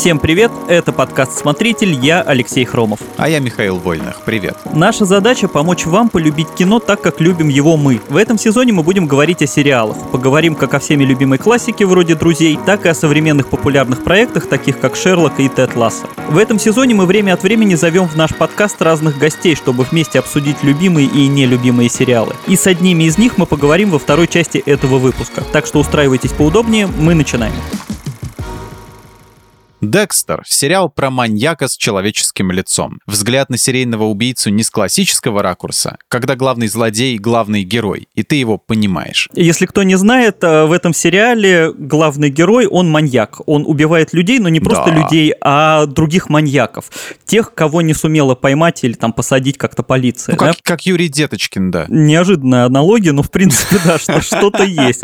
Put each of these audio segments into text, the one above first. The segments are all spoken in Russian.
Всем привет, это подкаст «Смотритель», я Алексей Хромов. А я Михаил Вольных, привет. Наша задача – помочь вам полюбить кино так, как любим его мы. В этом сезоне мы будем говорить о сериалах. Поговорим как о всеми любимой классике вроде «Друзей», так и о современных популярных проектах, таких как «Шерлок» и «Тед Ласса». В этом сезоне мы время от времени зовем в наш подкаст разных гостей, чтобы вместе обсудить любимые и нелюбимые сериалы. И с одними из них мы поговорим во второй части этого выпуска. Так что устраивайтесь поудобнее, мы начинаем. Декстер — сериал про маньяка с человеческим лицом. Взгляд на серийного убийцу не с классического ракурса, когда главный злодей — главный герой, и ты его понимаешь. Если кто не знает, э, в этом сериале главный герой, он маньяк. Он убивает людей, но не просто Да. людей, а других маньяков. Тех, кого не сумела поймать или там посадить как-то полиция. Ну, да? как, как Юрий Деточкин, да. Неожиданная аналогия, но в принципе, да, что что-то есть.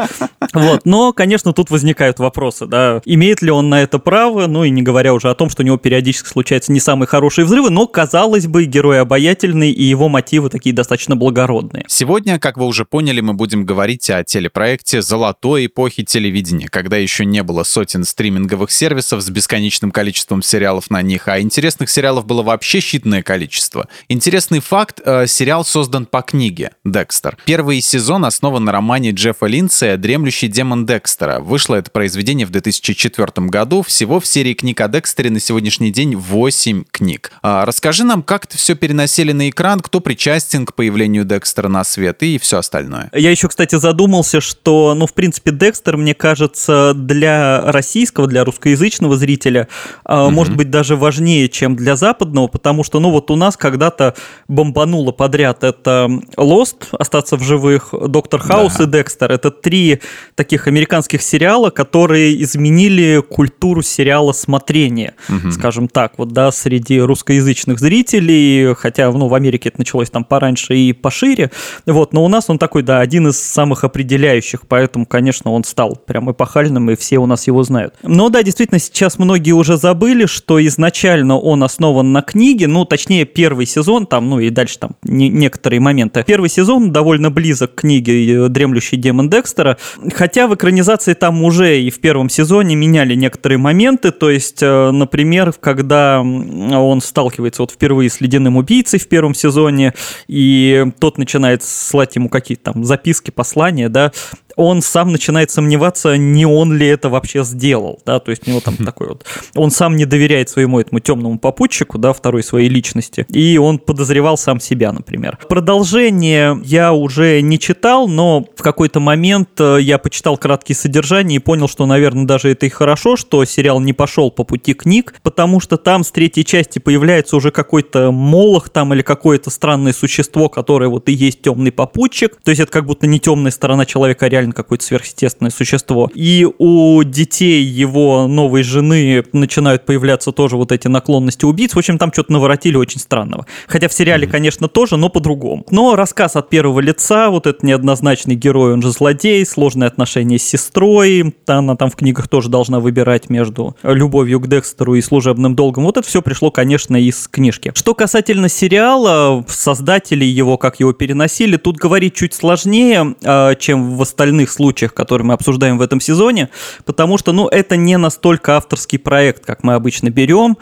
Вот. Но, конечно, тут возникают вопросы, да. Имеет ли он на это право, ну и не говоря уже о том, что у него периодически случаются не самые хорошие взрывы, но, казалось бы, герой обаятельный, и его мотивы такие достаточно благородные. Сегодня, как вы уже поняли, мы будем говорить о телепроекте золотой эпохи телевидения, когда еще не было сотен стриминговых сервисов с бесконечным количеством сериалов на них, а интересных сериалов было вообще считанное количество. Интересный факт, э, сериал создан по книге «Декстер». Первый сезон основан на романе Джеффа Линдсея «Дремлющий демон Декстера». Вышло это произведение в 2004 году. Всего в серии книг о Декстере на сегодняшний день 8 книг. А, расскажи нам, как это все переносили на экран, кто причастен к появлению Декстера на свет и все остальное. Я еще, кстати, задумался, что, ну, в принципе, Декстер, мне кажется, для российского, для русскоязычного зрителя, э, может быть, даже важнее, чем для западного, потому что, ну, вот у нас когда-то бомбануло подряд это Lost, Остаться в живых, Доктор Хаус Да. и Декстер. Это три таких американских сериала, которые изменили культуру сериала смотрения, скажем так, вот, да, среди русскоязычных зрителей, хотя, ну, в Америке это началось там пораньше и пошире, вот, но у нас он такой, да, один из самых определяющих, поэтому, конечно, он стал прям эпохальным, и все у нас его знают. Но да, действительно, сейчас многие уже забыли, что изначально он основан на книге, ну, точнее, первый сезон, там, ну, и дальше там не- некоторые моменты. Первый сезон довольно близок к книге э, «Дремлющий демон Декстера», хотя в экранизации там уже и в первом сезоне меняли некоторые моменты, то есть, э, например, когда он сталкивается вот впервые с ледяным убийцей в первом сезоне, и тот начинает слать ему какие-то там записки, послания, да, он сам начинает сомневаться, не он ли это вообще сделал, да, то есть у него там такой вот, он сам не доверяет своему этому темному попутчику, да, второй своей личности, и он подозревал сам себя, например. Продолжение я уже не читал, но в какой-то момент э, я почитал краткие содержания и понял, что, наверное, даже это и хорошо, что сериал не пошел по пути книг, потому что там с третьей части появляется уже какой-то молох там или какое-то странное существо, которое вот и есть темный попутчик, то есть это как будто не темная сторона человека, а реально какое-то сверхъестественное существо. И у детей его новой жены начинают появляться тоже вот эти наклонности убийц. В общем, там что-то наворотили очень странного. Хотя в сериале, конечно, тоже, но по-другому. Но рассказ от первого лица, вот этот неоднозначный герой, он же злодей, сложные отношения с сестрой, она там в книгах тоже должна выбирать между любовью к Декстеру и служебным долгом. Вот это все пришло, конечно, из книжки. Что касательно сериала, создателей его, как его переносили, тут говорить чуть сложнее, э, чем в остальных случаях, которые мы обсуждаем в этом сезоне, потому что, ну, это не настолько авторский проект, как мы обычно берем,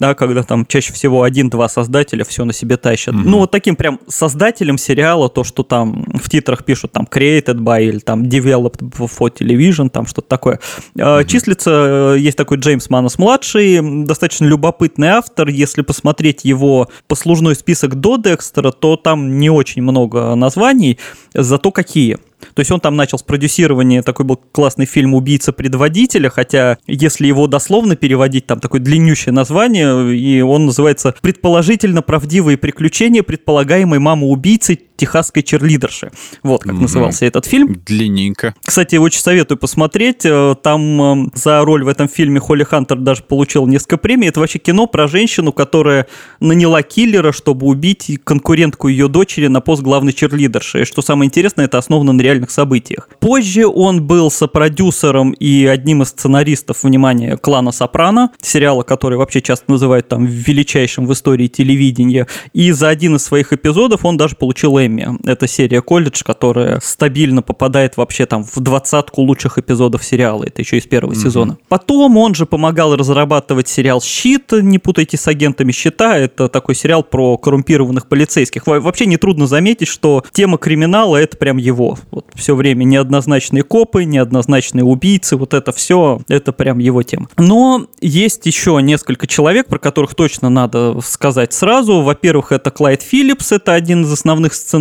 да, когда там чаще всего один-два создателя все на себе тащат. Ну, вот таким прям создателем сериала, то, что там в титрах пишут там created by или там developed for television, там что-то такое. Э, Числится, э, есть такой Джеймс Манос-младший, достаточно любопытный автор. Если посмотреть его послужной список до Декстера, то там не очень много названий, зато какие. То есть он там начал с продюсирования, такой был классный фильм «Убийца предводителя», хотя если его дословно переводить, там такое длиннющее название, и он называется «Предположительно правдивые приключения предполагаемой мамы убийцы техасской черлидерши». Вот как Мгм. назывался этот фильм. Длинненько. Кстати, очень советую посмотреть. Э, Там э, за роль в этом фильме Холли Хантер даже получил несколько премий. Это вообще кино про женщину, которая наняла киллера, чтобы убить конкурентку ее дочери на пост главной черлидерши. И что самое интересное, это основано на реальных событиях. Позже он был сопродюсером и одним из сценаристов, внимание, клана Сопрано, сериала, который вообще часто называют там величайшим в истории телевидения. И за один из своих эпизодов он даже получил Эмми. Эмми. Это серия «Колледж», которая стабильно попадает вообще там в двадцатку лучших эпизодов сериала. Это еще из первого mm-hmm. сезона. Потом он же помогал разрабатывать сериал «Щит», не путайте с агентами «Щита». Это такой сериал про коррумпированных полицейских. Вообще нетрудно заметить, что тема криминала — это прям его. Вот все время неоднозначные копы, неоднозначные убийцы, вот это все, это прям его тема. Но есть еще несколько человек, про которых точно надо сказать сразу. Во-первых, это Клайд Филлипс, это один из основных сценаристов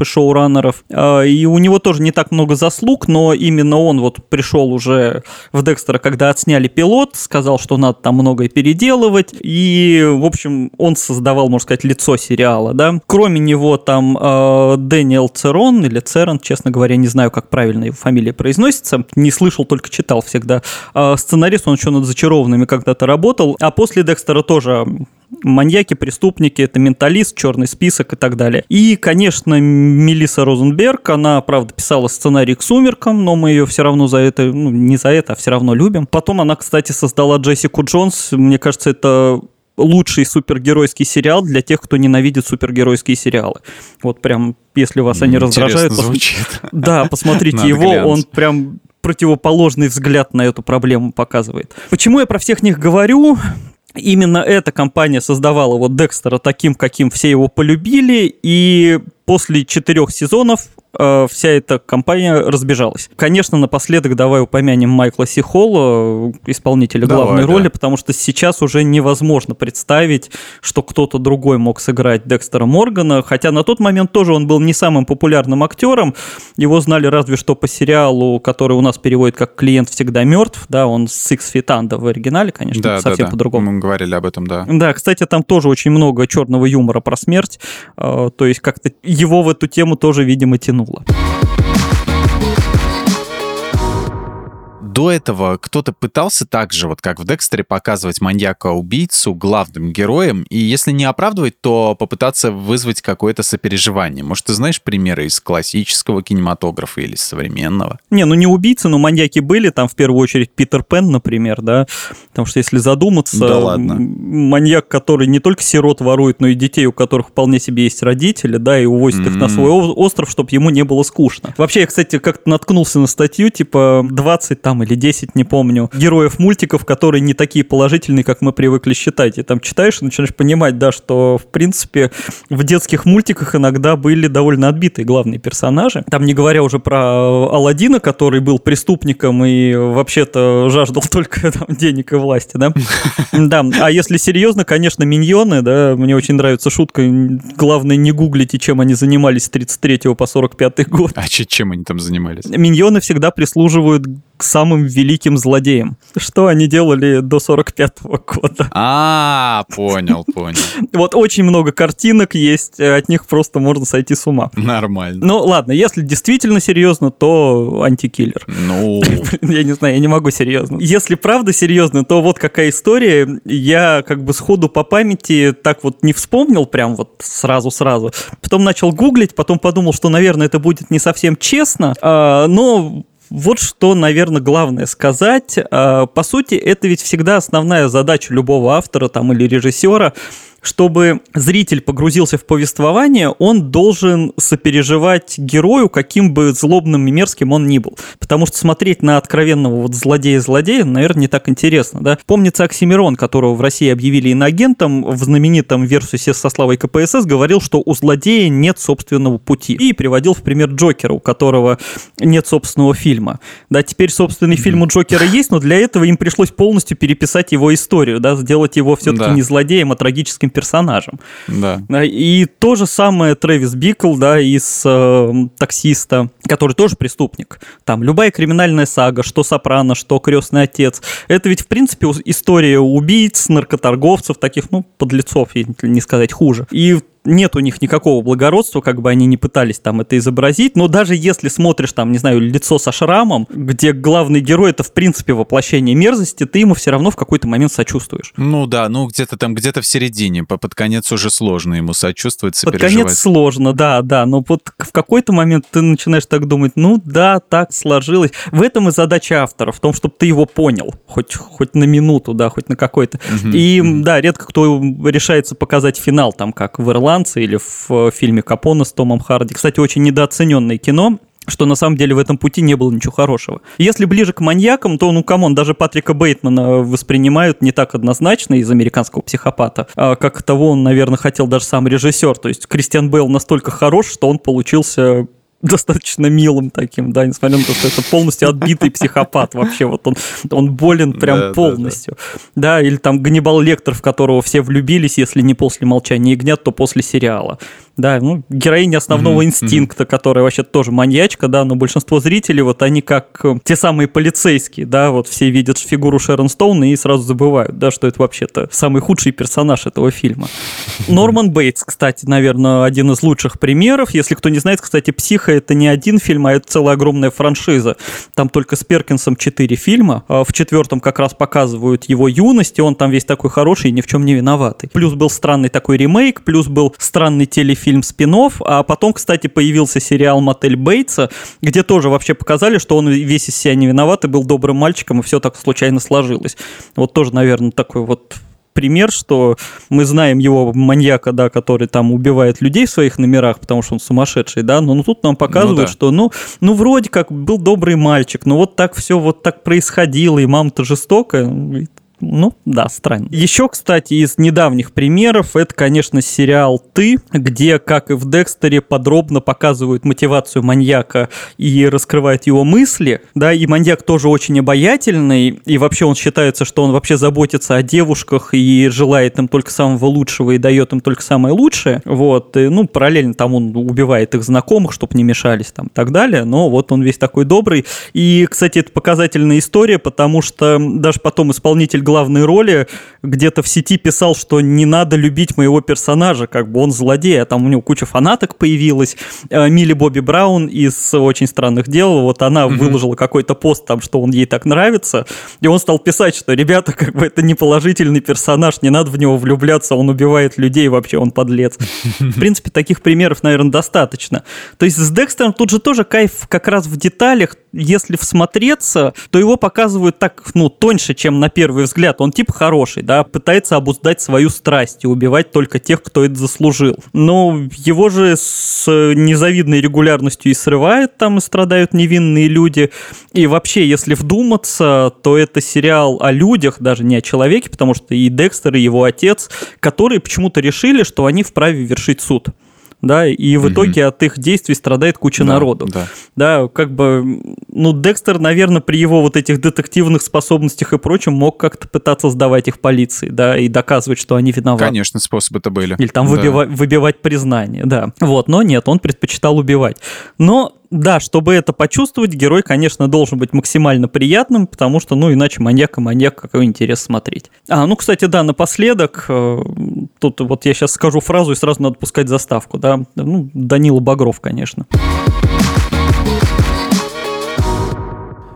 и шоураннеров. А, и у него тоже не так много заслуг, но именно он вот пришел уже в Декстера, когда отсняли пилот, сказал, что надо там многое переделывать. И, в общем, он создавал, можно сказать, лицо сериала, да. Кроме него там э, Дэниел Церон или Церон, честно говоря, не знаю, как правильно его фамилия произносится. Не слышал, только читал всегда. Э, сценарист, он еще над зачарованными когда-то работал. А после Декстера тоже маньяки, преступники, это менталист, черный список и так далее. И, конечно, Мелисса Розенберг, она, правда, писала сценарий к «Сумеркам», но мы ее все равно за это, ну, не за это, а все равно любим. Потом она, кстати, создала Джессику Джонс. Мне кажется, это лучший супергеройский сериал для тех, кто ненавидит супергеройские сериалы. Вот прям, если вас они Интересно раздражают... звучит. Да, посмотрите его, он прям противоположный взгляд на эту проблему показывает. Почему я про всех них говорю? Именно эта компания создавала вот Декстера таким, каким все его полюбили, и после четырех сезонов э, вся эта компания разбежалась. Конечно, напоследок давай упомянем Майкла Сихола, исполнителя давай, главной да. роли, потому что сейчас уже невозможно представить, что кто-то другой мог сыграть Декстера Моргана, хотя на тот момент тоже он был не самым популярным актером, его знали разве что по сериалу, который у нас переводит как «Клиент всегда мертв», да, он Six Feet Under в оригинале, конечно, да, совсем да, да. по-другому. Мы говорили об этом, да. Да, кстати, там тоже очень много черного юмора про смерть, э, то есть как-то его в эту тему тоже, видимо, тянуло. До этого кто-то пытался также, вот как в Декстере, показывать маньяка-убийцу главным героем, и если не оправдывать, то попытаться вызвать какое-то сопереживание. Может, ты знаешь примеры из классического кинематографа или современного? Не, ну не убийцы, но маньяки были, там в первую очередь Питер Пен, например, да, потому что если задуматься, да ладно. маньяк, который не только сирот ворует, но и детей, у которых вполне себе есть родители, да, и увозит mm-hmm. их на свой остров, чтобы ему не было скучно. Вообще, я, кстати, как-то наткнулся на статью, типа 20 там или или 10, не помню, героев мультиков, которые не такие положительные, как мы привыкли считать. И там читаешь и начинаешь понимать, да, что, в принципе, в детских мультиках иногда были довольно отбитые главные персонажи. Там не говоря уже про Алладина, который был преступником и вообще-то жаждал только там, денег и власти, да? Да, а если серьезно, конечно, миньоны, да, мне очень нравится шутка, главное не гуглите, чем они занимались с 33 по 45 год. А чем они там занимались? Миньоны всегда прислуживают к самым великим злодеям. Что они делали до 45-го года. А, понял, понял. Вот очень много картинок есть, от них просто можно сойти с ума. Нормально. Ну, ладно, если действительно серьезно, то антикиллер. Ну... Я не знаю, я не могу серьезно. Если правда серьезно, то вот какая история. Я как бы сходу по памяти так вот не вспомнил прям вот сразу-сразу. Потом начал гуглить, потом подумал, что, наверное, это будет не совсем честно, а, но вот что, наверное, главное сказать. А, по сути, это ведь всегда основная задача любого автора там, или режиссера чтобы зритель погрузился в повествование, он должен сопереживать герою, каким бы злобным и мерзким он ни был. Потому что смотреть на откровенного вот злодея-злодея, наверное, не так интересно, да. Помнится Оксимирон, которого в России объявили иногентом, в знаменитом версусе со славой КПСС говорил, что у злодея нет собственного пути. И приводил в пример Джокера, у которого нет собственного фильма. Да, теперь собственный фильм у Джокера есть, но для этого им пришлось полностью переписать его историю, да, сделать его все-таки да. не злодеем, а трагическим персонажем. Да. И то же самое Трэвис Бикл, да, из э, «Таксиста», который тоже преступник. Там любая криминальная сага, что «Сопрано», что «Крестный отец», это ведь, в принципе, история убийц, наркоторговцев, таких, ну, подлецов, если не сказать хуже. И нет у них никакого благородства, как бы они не пытались там это изобразить, но даже если смотришь там, не знаю, лицо со шрамом, где главный герой это в принципе воплощение мерзости, ты ему все равно в какой-то момент сочувствуешь. Ну да, ну где-то там, где-то в середине, под конец уже сложно ему сочувствовать, сопереживать. Под конец сложно, да, да, но вот в какой-то момент ты начинаешь так думать, ну да, так сложилось. В этом и задача автора, в том, чтобы ты его понял, хоть, хоть на минуту, да, хоть на какой-то. Угу, и угу. да, редко кто решается показать финал, там, как в Ирландии, «Ирландцы» или в фильме «Капона» с Томом Харди. Кстати, очень недооцененное кино что на самом деле в этом пути не было ничего хорошего. Если ближе к маньякам, то, ну, come on, даже Патрика Бейтмана воспринимают не так однозначно из американского психопата, а как того он, наверное, хотел даже сам режиссер. То есть Кристиан Бейл настолько хорош, что он получился достаточно милым таким, да, несмотря на то, что это полностью отбитый психопат вообще, вот он, он болен прям да, полностью. Да, да. да, или там Ганнибал Лектор, в которого все влюбились, если не после «Молчания ягнят», то после сериала. Да, ну, героиня основного mm-hmm. инстинкта, которая вообще тоже маньячка, да, но большинство зрителей, вот они как э, те самые полицейские, да, вот все видят фигуру Шерон Стоун и сразу забывают, да, что это вообще-то самый худший персонаж этого фильма. Норман Бейтс, кстати, наверное, один из лучших примеров. Если кто не знает, кстати, «Психо» — это не один фильм, а это целая огромная франшиза. Там только с Перкинсом четыре фильма. А в четвертом как раз показывают его юность, и он там весь такой хороший и ни в чем не виноватый. Плюс был странный такой ремейк, плюс был странный телефильм фильм спин а потом, кстати, появился сериал «Мотель Бейтса», где тоже вообще показали, что он весь из себя не виноват и был добрым мальчиком, и все так случайно сложилось. Вот тоже, наверное, такой вот пример, что мы знаем его маньяка, да, который там убивает людей в своих номерах, потому что он сумасшедший, да, но ну, тут нам показывают, ну, да. что, ну, ну, вроде как был добрый мальчик, но вот так все вот так происходило, и мама-то жестокая, ну, да, странно. Еще, кстати, из недавних примеров, это, конечно, сериал «Ты», где, как и в «Декстере», подробно показывают мотивацию маньяка и раскрывают его мысли, да, и маньяк тоже очень обаятельный, и вообще он считается, что он вообще заботится о девушках и желает им только самого лучшего и дает им только самое лучшее, вот, и, ну, параллельно там он убивает их знакомых, чтобы не мешались там и так далее, но вот он весь такой добрый, и, кстати, это показательная история, потому что даже потом исполнитель главной роли где-то в сети писал, что не надо любить моего персонажа, как бы он злодей, а там у него куча фанаток появилась. Э, Милли Бобби Браун из «Очень странных дел», вот она mm-hmm. выложила какой-то пост там, что он ей так нравится, и он стал писать, что, ребята, как бы это не положительный персонаж, не надо в него влюбляться, он убивает людей вообще, он подлец. В принципе, таких примеров, наверное, достаточно. То есть с Декстером тут же тоже кайф как раз в деталях, если всмотреться, то его показывают так, ну, тоньше, чем на первый взгляд взгляд, он тип хороший, да, пытается обуздать свою страсть и убивать только тех, кто это заслужил. Но его же с незавидной регулярностью и срывает, там и страдают невинные люди. И вообще, если вдуматься, то это сериал о людях, даже не о человеке, потому что и Декстер, и его отец, которые почему-то решили, что они вправе вершить суд да, и в итоге от их действий страдает куча да, народу. Да. да, как бы, ну, Декстер, наверное, при его вот этих детективных способностях и прочем мог как-то пытаться сдавать их полиции, да, и доказывать, что они виноваты. Конечно, способы-то были. Или там да. выбивать, выбивать признание, да. Вот, но нет, он предпочитал убивать. Но да, чтобы это почувствовать, герой, конечно, должен быть максимально приятным, потому что, ну, иначе маньяка маньяк, какой интерес смотреть. А, ну, кстати, да, напоследок, э, тут вот я сейчас скажу фразу, и сразу надо пускать заставку, да, ну, Данила Багров, конечно.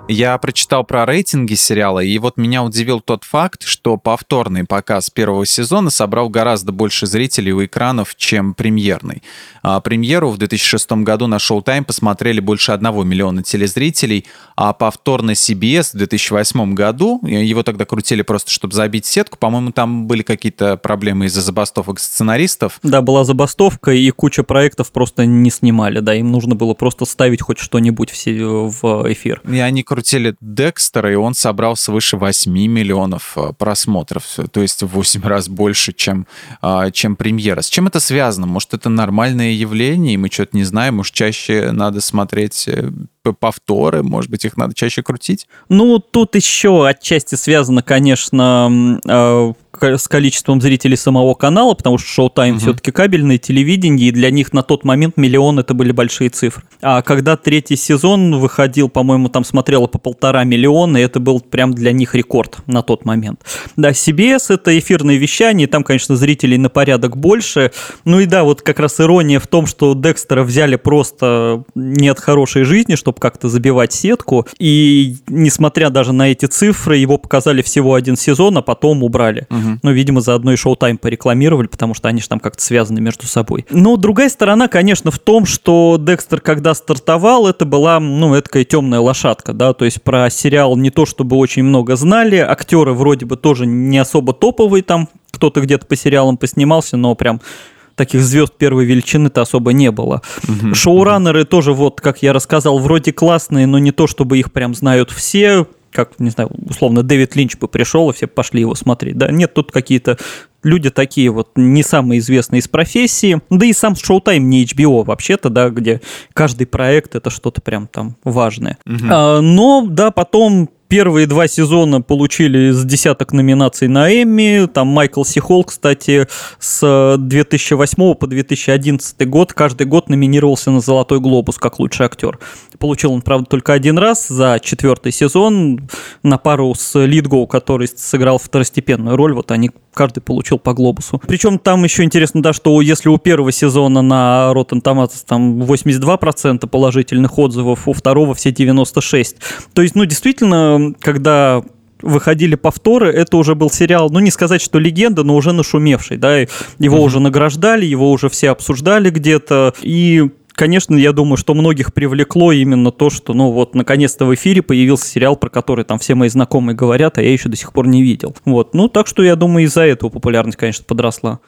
Я прочитал про рейтинги сериала, и вот меня удивил тот факт, что повторный показ первого сезона собрал гораздо больше зрителей у экранов, чем премьерный. А премьеру в 2006 году на Showtime посмотрели больше 1 миллиона телезрителей, а повторно CBS в 2008 году, его тогда крутили просто, чтобы забить сетку, по-моему, там были какие-то проблемы из-за забастовок сценаристов. Да, была забастовка, и куча проектов просто не снимали, да, им нужно было просто ставить хоть что-нибудь в эфир. И они крутили Декстера, и он собрал свыше 8 миллионов э, просмотров, то есть в 8 раз больше, чем, а, чем премьера. С чем это связано? Может, это нормальное явление, и мы что-то не знаем, может, чаще надо смотреть э, повторы, может быть, их надо чаще крутить? Ну, тут еще отчасти связано, конечно, э, с количеством зрителей самого канала, потому что Showtime угу. все-таки кабельное телевидение, и для них на тот момент миллион это были большие цифры. А когда третий сезон выходил, по-моему, там смотрело по полтора миллиона, и это был прям для них рекорд на тот момент. Да, CBS это эфирное вещание, там, конечно, зрителей на порядок больше. Ну и да, вот как раз ирония в том, что Декстера взяли просто не от хорошей жизни, что чтобы как-то забивать сетку. И несмотря даже на эти цифры, его показали всего один сезон, а потом убрали. Угу. Ну, видимо, заодно и шоу-тайм порекламировали, потому что они же там как-то связаны между собой. Но другая сторона, конечно, в том, что Декстер, когда стартовал, это была, ну, такая темная лошадка, да, то есть про сериал не то чтобы очень много знали, актеры вроде бы тоже не особо топовые там, кто-то где-то по сериалам поснимался, но прям таких звезд первой величины-то особо не было. Угу, Шоураннеры угу. тоже, вот, как я рассказал, вроде классные, но не то, чтобы их прям знают все как, не знаю, условно, Дэвид Линч бы пришел, и все пошли его смотреть. Да, нет, тут какие-то люди такие вот не самые известные из профессии. Да и сам Showtime не HBO вообще-то, да, где каждый проект это что-то прям там важное. Угу. А, но, да, потом Первые два сезона получили с десяток номинаций на Эмми. Там Майкл Сихол, кстати, с 2008 по 2011 год каждый год номинировался на «Золотой глобус» как лучший актер. Получил он, правда, только один раз за четвертый сезон на пару с Лидгоу, который сыграл второстепенную роль. Вот они каждый получил по глобусу. Причем там еще интересно, да, что если у первого сезона на Rotten Tomatoes там 82% положительных отзывов, у второго все 96%. То есть, ну, действительно, когда выходили повторы, это уже был сериал, ну не сказать, что легенда, но уже нашумевший, да, его mm-hmm. уже награждали, его уже все обсуждали где-то, и конечно, я думаю, что многих привлекло именно то, что, ну вот, наконец-то в эфире появился сериал, про который там все мои знакомые говорят, а я еще до сих пор не видел. Вот, ну так что я думаю, из-за этого популярность, конечно, подросла.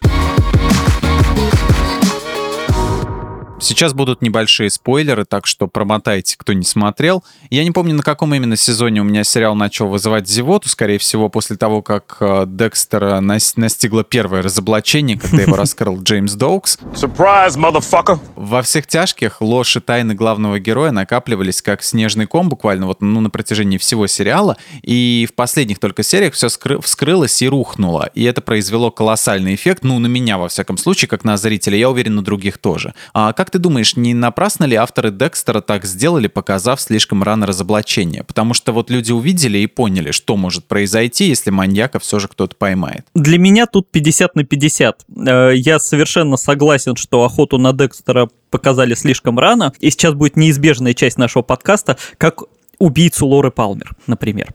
Сейчас будут небольшие спойлеры, так что промотайте, кто не смотрел. Я не помню, на каком именно сезоне у меня сериал начал вызывать зевоту, скорее всего, после того, как э, Декстера настигло первое разоблачение, когда его раскрыл Джеймс Доукс. Surprise, motherfucker! Во всех тяжких ложь и тайны главного героя накапливались как снежный ком буквально вот ну, на протяжении всего сериала, и в последних только сериях все скры- вскрылось и рухнуло, и это произвело колоссальный эффект, ну, на меня, во всяком случае, как на зрителя, я уверен, на других тоже. А как ты думаешь, не напрасно ли авторы Декстера так сделали, показав слишком рано разоблачение? Потому что вот люди увидели и поняли, что может произойти, если маньяка все же кто-то поймает. Для меня тут 50 на 50. Э, я совершенно согласен, что охоту на Декстера показали слишком рано, и сейчас будет неизбежная часть нашего подкаста, как убийцу Лоры Палмер, например.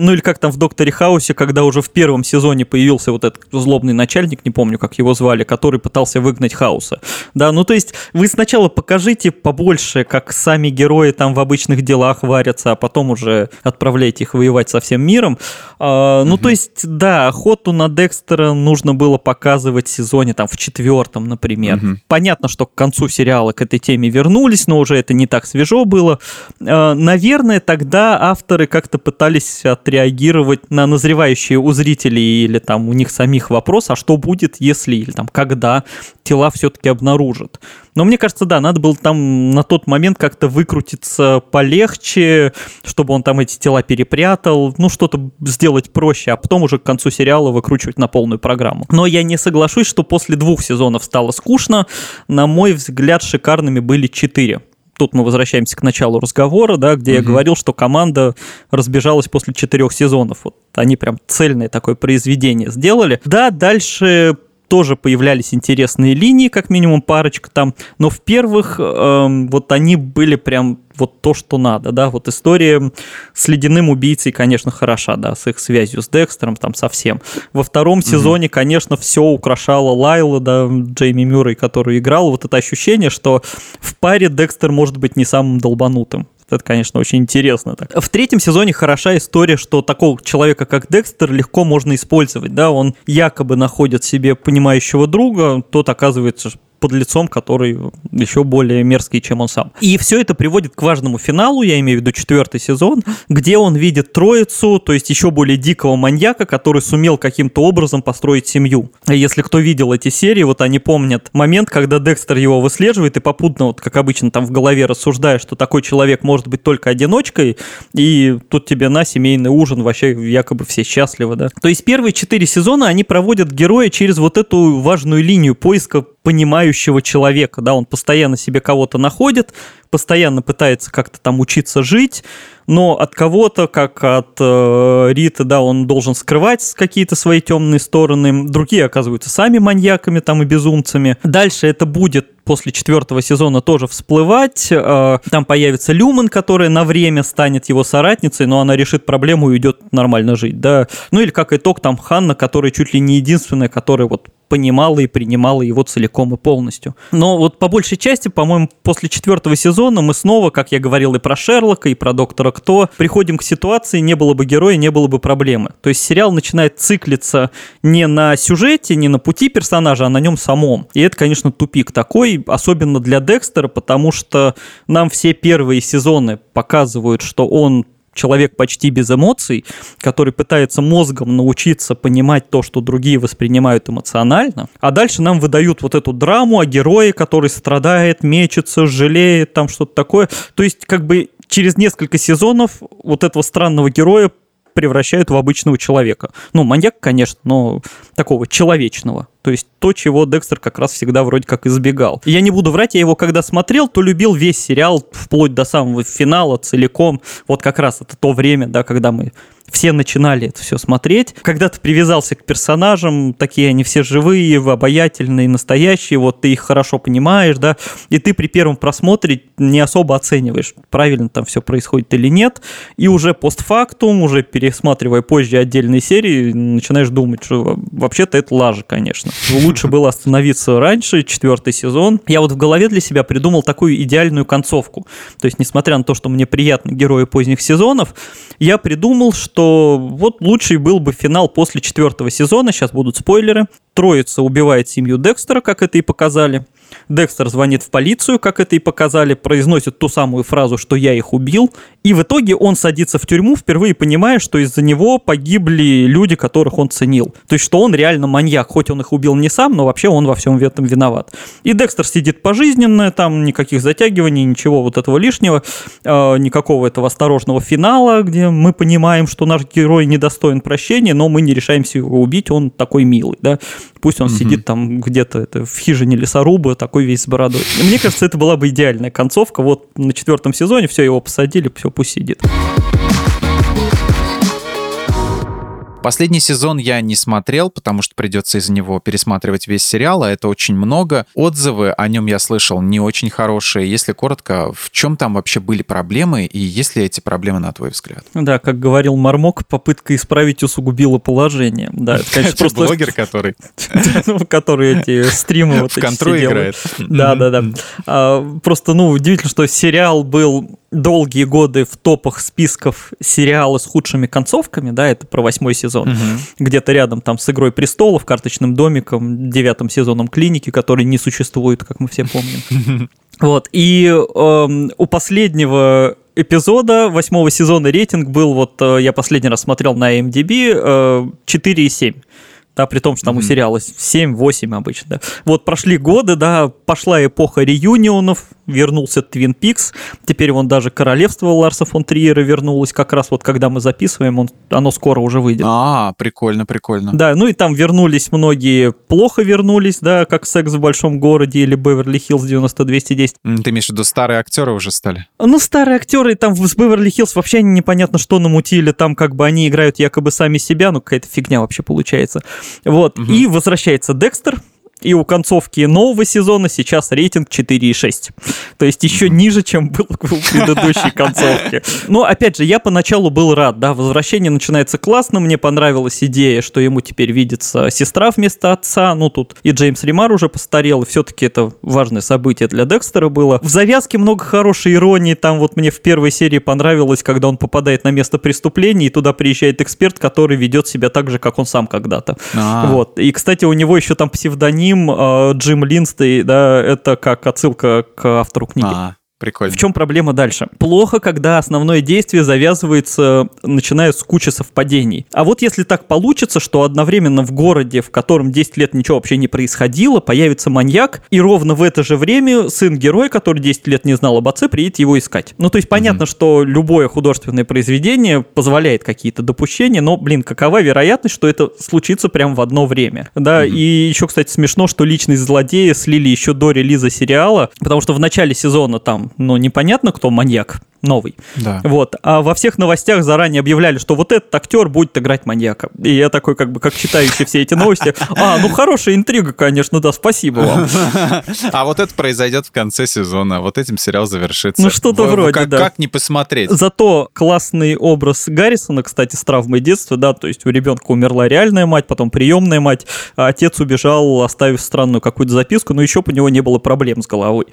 Ну или как там в Докторе Хаусе, когда уже в первом сезоне появился вот этот злобный начальник, не помню, как его звали, который пытался выгнать Хауса. Да, ну то есть вы сначала покажите побольше, как сами герои там в обычных делах варятся, а потом уже отправляйте их воевать со всем миром. А, ну угу. то есть, да, охоту на Декстера нужно было показывать в сезоне там в четвертом, например. Угу. Понятно, что к концу сериала к этой теме вернулись, но уже это не так свежо было. А, наверное, тогда авторы как-то пытались от реагировать на назревающие у зрителей или там у них самих вопрос, а что будет, если или там когда тела все-таки обнаружат. Но мне кажется, да, надо было там на тот момент как-то выкрутиться полегче, чтобы он там эти тела перепрятал, ну что-то сделать проще, а потом уже к концу сериала выкручивать на полную программу. Но я не соглашусь, что после двух сезонов стало скучно. На мой взгляд, шикарными были четыре тут мы возвращаемся к началу разговора, да, где угу. я говорил, что команда разбежалась после четырех сезонов. Вот они прям цельное такое произведение сделали. Да, дальше тоже появлялись интересные линии, как минимум парочка там, но в первых э, вот они были прям вот то, что надо, да, вот история с ледяным убийцей, конечно, хороша, да, с их связью с Декстером, там, совсем. Во втором mm-hmm. сезоне, конечно, все украшало Лайла, да, Джейми Мюррей, который играл, вот это ощущение, что в паре Декстер может быть не самым долбанутым. Это, конечно, очень интересно. Так. В третьем сезоне хороша история, что такого человека, как Декстер, легко можно использовать. Да? Он якобы находит себе понимающего друга, тот оказывается под лицом, который еще более мерзкий, чем он сам. И все это приводит к важному финалу, я имею в виду четвертый сезон, где он видит троицу, то есть еще более дикого маньяка, который сумел каким-то образом построить семью. Если кто видел эти серии, вот они помнят момент, когда Декстер его выслеживает и попутно, вот как обычно там в голове рассуждая, что такой человек может быть только одиночкой, и тут тебе на семейный ужин, вообще якобы все счастливы, да. То есть первые четыре сезона они проводят героя через вот эту важную линию поиска понимающего человека, да, он постоянно себе кого-то находит, постоянно пытается как-то там учиться жить, но от кого-то, как от э, Рита, да, он должен скрывать какие-то свои темные стороны, другие оказываются сами маньяками там и безумцами. Дальше это будет после четвертого сезона тоже всплывать. Э, там появится Люман, которая на время станет его соратницей, но она решит проблему и уйдет нормально жить, да. Ну или как итог, там Ханна, которая чуть ли не единственная, которая вот понимала и принимала его целиком и полностью. Но вот по большей части, по-моему, после четвертого сезона мы снова, как я говорил и про Шерлока, и про Доктора Кто, приходим к ситуации, не было бы героя, не было бы проблемы. То есть сериал начинает циклиться не на сюжете, не на пути персонажа, а на нем самом. И это, конечно, тупик такой, особенно для Декстера, потому что нам все первые сезоны показывают, что он человек почти без эмоций, который пытается мозгом научиться понимать то, что другие воспринимают эмоционально, а дальше нам выдают вот эту драму о герое, который страдает, мечется, жалеет, там что-то такое. То есть как бы через несколько сезонов вот этого странного героя превращают в обычного человека. Ну, маньяк, конечно, но такого человечного. То есть то, чего Декстер как раз всегда вроде как избегал. я не буду врать, я его когда смотрел, то любил весь сериал вплоть до самого финала целиком. Вот как раз это то время, да, когда мы все начинали это все смотреть. Когда ты привязался к персонажам, такие они все живые, обаятельные, настоящие, вот ты их хорошо понимаешь, да, и ты при первом просмотре не особо оцениваешь, правильно там все происходит или нет, и уже постфактум, уже пересматривая позже отдельные серии, начинаешь думать, что вообще-то это лажа, конечно. Лучше было остановиться раньше, четвертый сезон. Я вот в голове для себя придумал такую идеальную концовку. То есть, несмотря на то, что мне приятны герои поздних сезонов, я придумал, что вот лучший был бы финал после четвертого сезона. Сейчас будут спойлеры. Троица убивает семью Декстера, как это и показали. Декстер звонит в полицию, как это и показали, произносит ту самую фразу, что я их убил, и в итоге он садится в тюрьму, впервые понимая, что из-за него погибли люди, которых он ценил. То есть, что он реально маньяк, хоть он их убил не сам, но вообще он во всем этом виноват. И Декстер сидит пожизненно, там никаких затягиваний, ничего вот этого лишнего, э, никакого этого осторожного финала, где мы понимаем, что наш герой недостоин прощения, но мы не решаемся его убить, он такой милый, да. Пусть он угу. сидит там где-то это, в хижине лесоруба, такой весь с бородой. Мне кажется, это была бы идеальная концовка. Вот на четвертом сезоне все, его посадили, все, пусть сидит. Последний сезон я не смотрел, потому что придется из-за него пересматривать весь сериал, а это очень много. Отзывы о нем я слышал не очень хорошие. Если коротко, в чем там вообще были проблемы и есть ли эти проблемы, на твой взгляд? Да, как говорил Мармок, попытка исправить усугубила положение. Да, это, конечно, просто... блогер, который... Ну, который эти стримы вот В контру играет. Да, да, да. А, просто, ну, удивительно, что сериал был долгие годы в топах списков сериалы с худшими концовками, да, это про восьмой сезон, угу. где-то рядом там с «Игрой престолов», «Карточным домиком», девятым сезоном «Клиники», который не существует, как мы все помним. Вот, и э, у последнего эпизода восьмого сезона рейтинг был, вот э, я последний раз смотрел на IMDb, э, 4,7 да, при том, что там mm-hmm. у сериала 7-8 обычно, да. Вот прошли годы, да, пошла эпоха реюнионов, вернулся Твин Пикс, теперь он даже Королевство Ларса фон Триера вернулось, как раз вот когда мы записываем, он, оно скоро уже выйдет. А, прикольно, прикольно. Да, ну и там вернулись многие, плохо вернулись, да, как «Секс в большом городе» или «Беверли-Хиллз 9210». Ты имеешь в виду, старые актеры уже стали? Ну, старые актеры, там с «Беверли-Хиллз» вообще непонятно, что намутили, там как бы они играют якобы сами себя, ну какая-то фигня вообще получается. Вот, угу. и возвращается Декстер, и у концовки нового сезона сейчас рейтинг 4,6. То есть еще ниже, чем был у предыдущей концовки. Но, опять же, я поначалу был рад, да, возвращение начинается классно, мне понравилась идея, что ему теперь видится сестра вместо отца, ну тут и Джеймс Римар уже постарел, все-таки это важное событие для Декстера было. В завязке много хорошей иронии, там вот мне в первой серии понравилось, когда он попадает на место преступления, и туда приезжает эксперт, который ведет себя так же, как он сам когда-то. А-а-а. Вот. И, кстати, у него еще там псевдоним ним э, Джим Линстей, да, это как отсылка к автору книги. А, Прикольно. В чем проблема дальше? Плохо, когда основное действие завязывается, начиная с кучи совпадений. А вот если так получится, что одновременно в городе, в котором 10 лет ничего вообще не происходило, появится маньяк, и ровно в это же время сын героя, который 10 лет не знал об отце, приедет его искать. Ну, то есть понятно, mm что любое художественное произведение позволяет какие-то допущения, но, блин, какова вероятность, что это случится прямо в одно время? Да, mm и еще, кстати, смешно, что личность злодея слили еще до релиза сериала, потому что в начале сезона там но непонятно, кто маньяк. Новый. Да. Вот. А во всех новостях заранее объявляли, что вот этот актер будет играть маньяка. И я такой, как бы, как читающий все эти новости, а, ну хорошая интрига, конечно, да, спасибо вам. А вот это произойдет в конце сезона, вот этим сериал завершится. Ну, что-то вроде, как, да. Как не посмотреть? Зато классный образ Гаррисона, кстати, с травмой детства, да, то есть у ребенка умерла реальная мать, потом приемная мать, а отец убежал, оставив странную какую-то записку, но еще у него не было проблем с головой.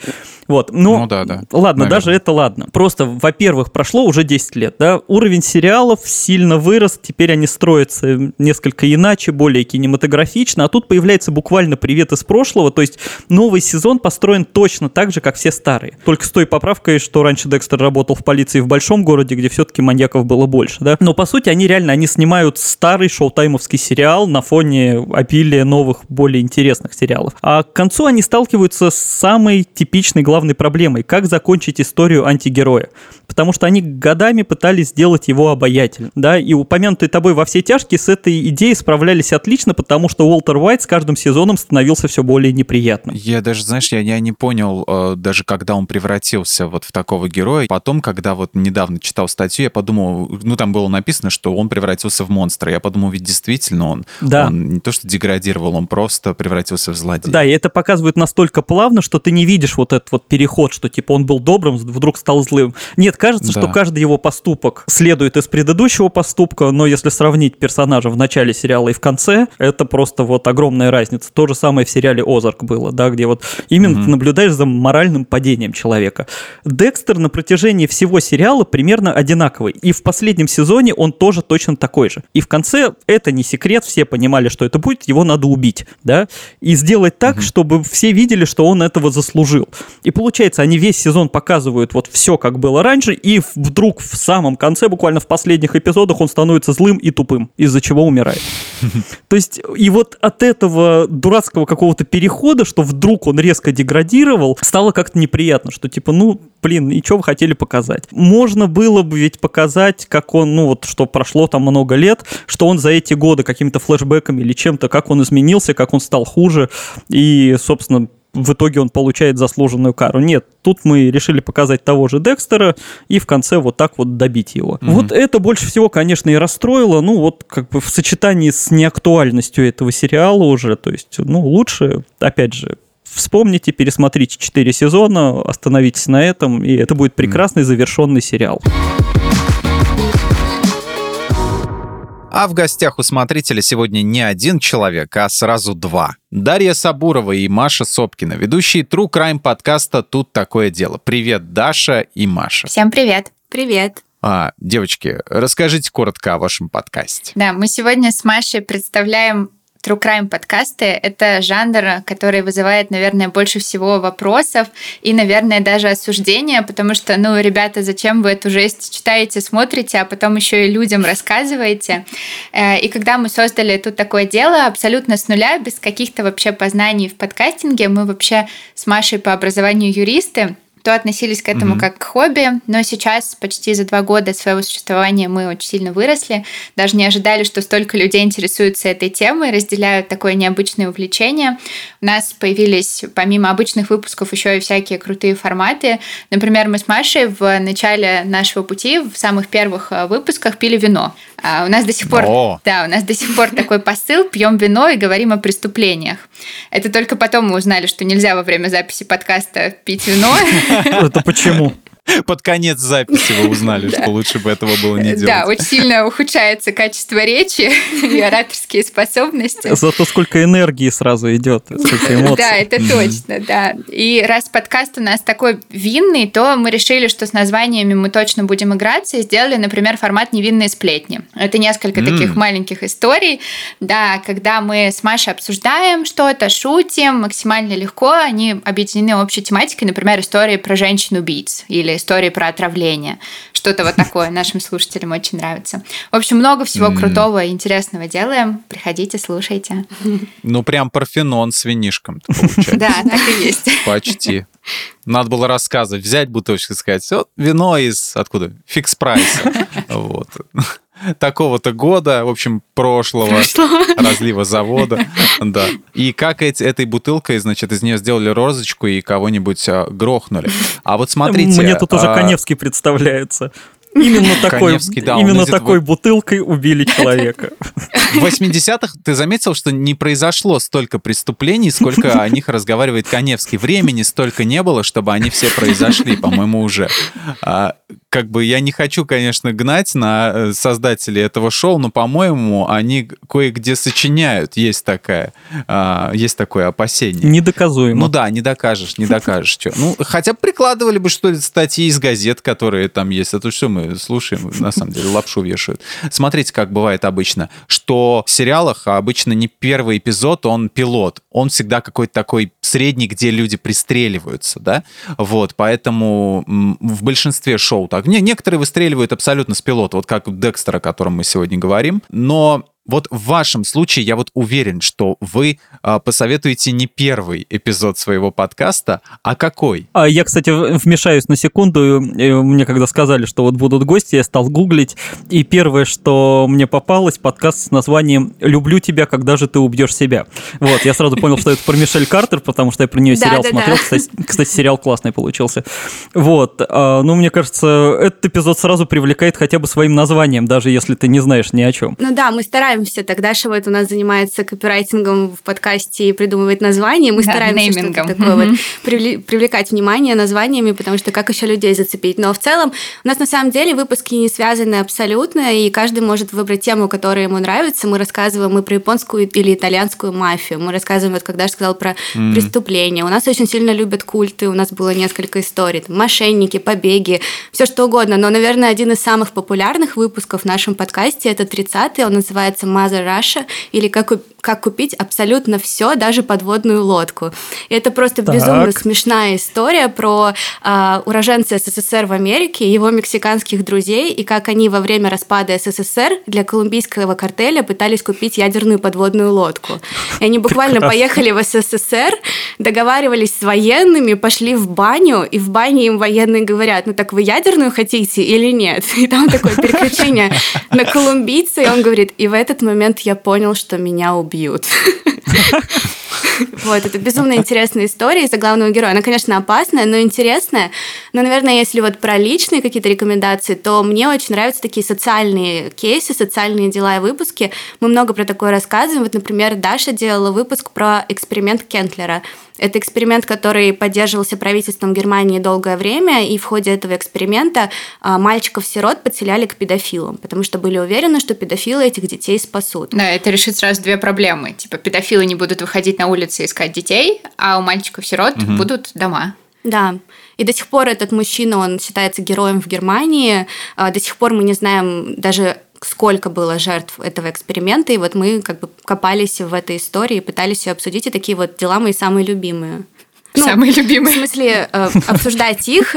Вот, ну, Ну да, да. Ладно, Наверное. даже это ладно. Просто, во-первых, прошло уже 10 лет, да, уровень сериалов сильно вырос, теперь они строятся несколько иначе, более кинематографично, а тут появляется буквально привет из прошлого, то есть новый сезон построен точно так же, как все старые. Только с той поправкой, что раньше Декстер работал в полиции в большом городе, где все-таки маньяков было больше, да. Но по сути они реально, они снимают старый шоу-таймовский сериал на фоне обилия новых, более интересных сериалов. А к концу они сталкиваются с самой типичной главной проблемой, как закончить историю антигероя. Потому что они годами пытались сделать его обаятельным, да, и упомянутые тобой во все тяжкие с этой идеей справлялись отлично, потому что Уолтер Уайт с каждым сезоном становился все более неприятным. Я даже, знаешь, я, я не понял, э, даже когда он превратился вот в такого героя. Потом, когда вот недавно читал статью, я подумал, ну там было написано, что он превратился в монстра. Я подумал, ведь действительно он, Да. он не то что деградировал, он просто превратился в злодея. Да, и это показывает настолько плавно, что ты не видишь вот этот вот переход, что типа он был добрым, вдруг стал злым. Нет, кажется, Да. что каждый его поступок следует из предыдущего поступка, но если сравнить персонажа в начале сериала и в конце, это просто вот огромная разница. То же самое в сериале «Озарк» было, да, где вот именно ты наблюдаешь за моральным падением человека. Декстер на протяжении всего сериала примерно одинаковый, и в последнем сезоне он тоже точно такой же. И в конце это не секрет, все понимали, что это будет, его надо убить, да, и сделать так, чтобы все видели, что он этого заслужил. И получается, они весь сезон показывают вот все, как было раньше, и вдруг в самом конце, буквально в последних эпизодах, он становится злым и тупым, из-за чего умирает. То есть, и вот от этого дурацкого какого-то перехода, что вдруг он резко деградировал, стало как-то неприятно, что типа, ну, блин, и что вы хотели показать? Можно было бы ведь показать, как он, ну вот, что прошло там много лет, что он за эти годы какими-то флешбеками или чем-то, как он изменился, как он стал хуже, и, собственно, в итоге он получает заслуженную кару. Нет, тут мы решили показать того же Декстера и в конце вот так вот добить его. Вот это больше всего, конечно, и расстроило, ну вот как бы в сочетании с неактуальностью этого сериала уже, то есть, ну лучше, опять же, Вспомните, пересмотрите 4 сезона, остановитесь на этом, и это будет прекрасный завершенный сериал. А в гостях у смотрителя сегодня не один человек, а сразу два. Дарья Сабурова и Маша Сопкина, ведущие True Crime подкаста «Тут такое дело». Привет, Даша и Маша. Всем привет. Привет. А, девочки, расскажите коротко о вашем подкасте. Да, мы сегодня с Машей представляем True Crime подкасты. Это жанр, который вызывает, наверное, больше всего вопросов и, наверное, даже осуждения, потому что, ну, ребята, зачем вы эту жесть читаете, смотрите, а потом еще и людям рассказываете. Э, И когда мы создали тут такое дело абсолютно с нуля, без каких-то вообще познаний в подкастинге, мы вообще с Машей по образованию юристы, то относились к этому Мгм. как к хобби, но сейчас почти за два года своего существования мы очень сильно выросли, даже не ожидали, что столько людей интересуются этой темой, разделяют такое необычное увлечение. У нас появились помимо обычных выпусков еще и всякие крутые форматы. Например, мы с Машей в начале нашего пути, в самых первых э, выпусках пили вино. А у нас до сих пор, О. да, у нас до сих пор такой посыл: пьем вино и говорим о преступлениях. Это только потом мы узнали, что нельзя во время записи подкаста пить вино. Это почему? Под конец записи вы узнали, что лучше бы этого было не Да, делать. очень сильно ухудшается качество речи и ораторские способности. Зато сколько энергии сразу идет, сколько эмоций. Да, это точно, да. И раз подкаст у нас такой винный, то мы решили, что с названиями мы точно будем играться и сделали, например, формат «Невинные сплетни». Это несколько таких маленьких историй, да, когда мы с Машей обсуждаем что-то, шутим максимально легко, они объединены общей тематикой, например, истории про женщин-убийц или истории про отравление. Что-то вот такое нашим слушателям очень нравится. В общем, много всего крутого и интересного делаем. Приходите, слушайте. Ну, прям парфенон с винишком получается. Да, так и есть. Почти. Надо было рассказывать, взять бутылочку и сказать, вот вино из, откуда? Фикс прайса. Вот. такого-то года, в общем, прошлого, прошлого. разлива завода. Да. И как эти, этой бутылкой, значит, из нее сделали розочку и кого-нибудь а, грохнули. А вот смотрите... Мне тут уже а... Коневский представляется. Именно такой, да, именно такой бутылкой убили человека. В 80-х ты заметил, что не произошло столько преступлений, сколько о них разговаривает Коневский. Времени столько не было, чтобы они все произошли, по-моему, уже. А, как бы я не хочу, конечно, гнать на э, создателей этого шоу, но, по-моему, они кое-где сочиняют. Есть такая, а, есть такое опасение. Недоказуемо. Ну да, не докажешь, не докажешь. Что. Ну, хотя бы прикладывали бы, что ли, статьи из газет, которые там есть. А то что мы слушаем, на самом деле, лапшу вешают. Смотрите, как бывает обычно, что в сериалах обычно не первый эпизод, он пилот. Он всегда какой-то такой средний, где люди пристреливаются, да? Вот, поэтому в большинстве шоу так. Не, некоторые выстреливают абсолютно с пилота, вот как Декстер, о котором мы сегодня говорим. Но вот в вашем случае я вот уверен, что вы э, посоветуете не первый эпизод своего подкаста, а какой? А я, кстати, вмешаюсь на секунду. Мне когда сказали, что вот будут гости, я стал гуглить, и первое, что мне попалось, подкаст с названием «Люблю тебя, когда же ты убьешь себя». Вот, я сразу понял, что это про Мишель Картер, потому что я про нее сериал смотрел. Кстати, кстати, сериал классный получился. Вот, а, ну, мне кажется, этот эпизод сразу привлекает хотя бы своим названием, даже если ты не знаешь ни о чем. Ну да, мы стараемся стараемся. Тогда вот у нас занимается копирайтингом в подкасте и придумывает названия. Мы да, стараемся что-то такое mm-hmm. вот привлекать внимание названиями, потому что как еще людей зацепить. Но в целом у нас на самом деле выпуски не связаны абсолютно, и каждый может выбрать тему, которая ему нравится. Мы рассказываем и про японскую или итальянскую мафию. Мы рассказываем, вот когда я сказал про mm-hmm. преступления. У нас очень сильно любят культы. У нас было несколько историй. Там, мошенники, побеги, все что угодно. Но, наверное, один из самых популярных выпусков в нашем подкасте это 30-й. Он называется Mother Russia или как как купить абсолютно все, даже подводную лодку. И это просто так. безумно смешная история про э, уроженца СССР в Америке, его мексиканских друзей, и как они во время распада СССР для колумбийского картеля пытались купить ядерную подводную лодку. И они буквально Прекрасно. поехали в СССР, договаривались с военными, пошли в баню, и в бане им военные говорят, ну так вы ядерную хотите или нет? И там такое переключение на колумбийца, и он говорит, и в этот момент я понял, что меня убьют. Вот, это безумно интересная история из-за главного героя. Она, конечно, опасная, но интересная. Но, наверное, если вот про личные какие-то рекомендации, то мне очень нравятся такие социальные кейсы, социальные дела и выпуски. Мы много про такое рассказываем. Вот, например, Даша делала выпуск про эксперимент Кентлера. Это эксперимент, который поддерживался правительством Германии долгое время, и в ходе этого эксперимента а, мальчиков-сирот подселяли к педофилам, потому что были уверены, что педофилы этих детей спасут. Да, это решит сразу две проблемы. Типа педофилы не будут выходить на улицы искать детей, а у мальчиков-сирот угу. будут дома. Да. И до сих пор этот мужчина, он считается героем в Германии. А, до сих пор мы не знаем даже сколько было жертв этого эксперимента, и вот мы как бы копались в этой истории, пытались ее обсудить, и такие вот дела мои самые любимые. Ну, Самые любимые. В смысле, э, обсуждать их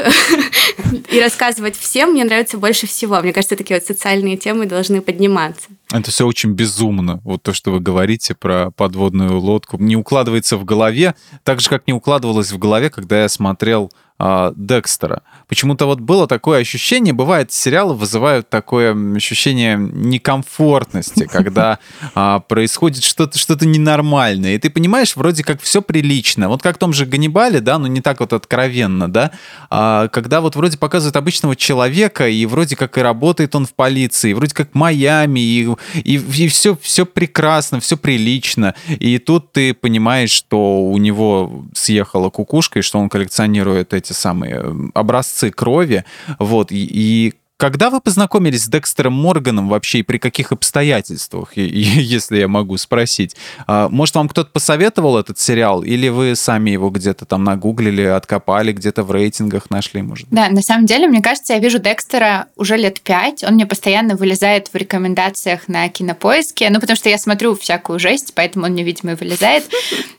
и рассказывать всем мне нравится больше всего. Мне кажется, такие вот социальные темы должны подниматься. Это все очень безумно. Вот то, что вы говорите про подводную лодку, не укладывается в голове, так же, как не укладывалось в голове, когда я смотрел э, Декстера. Почему-то вот было такое ощущение, бывает, сериалы вызывают такое ощущение некомфортности, когда э, происходит что-то что ненормальное, и ты понимаешь, вроде как все прилично. Вот как в том же Ганнибале, да, но не так вот откровенно, да, а, когда вот вроде показывают обычного человека, и вроде как и работает он в полиции, вроде как Майами, и, и, и все, все прекрасно, все прилично. И тут ты понимаешь, что у него съехала кукушка, и что он коллекционирует эти эти самые образцы крови, вот, и, и когда вы познакомились с Декстером Морганом вообще и при каких обстоятельствах, если я могу спросить? А, может, вам кто-то посоветовал этот сериал, или вы сами его где-то там нагуглили, откопали, где-то в рейтингах нашли, может? Да, на самом деле, мне кажется, я вижу Декстера уже лет пять. Он мне постоянно вылезает в рекомендациях на кинопоиске, ну, потому что я смотрю всякую жесть, поэтому он мне, видимо, и вылезает.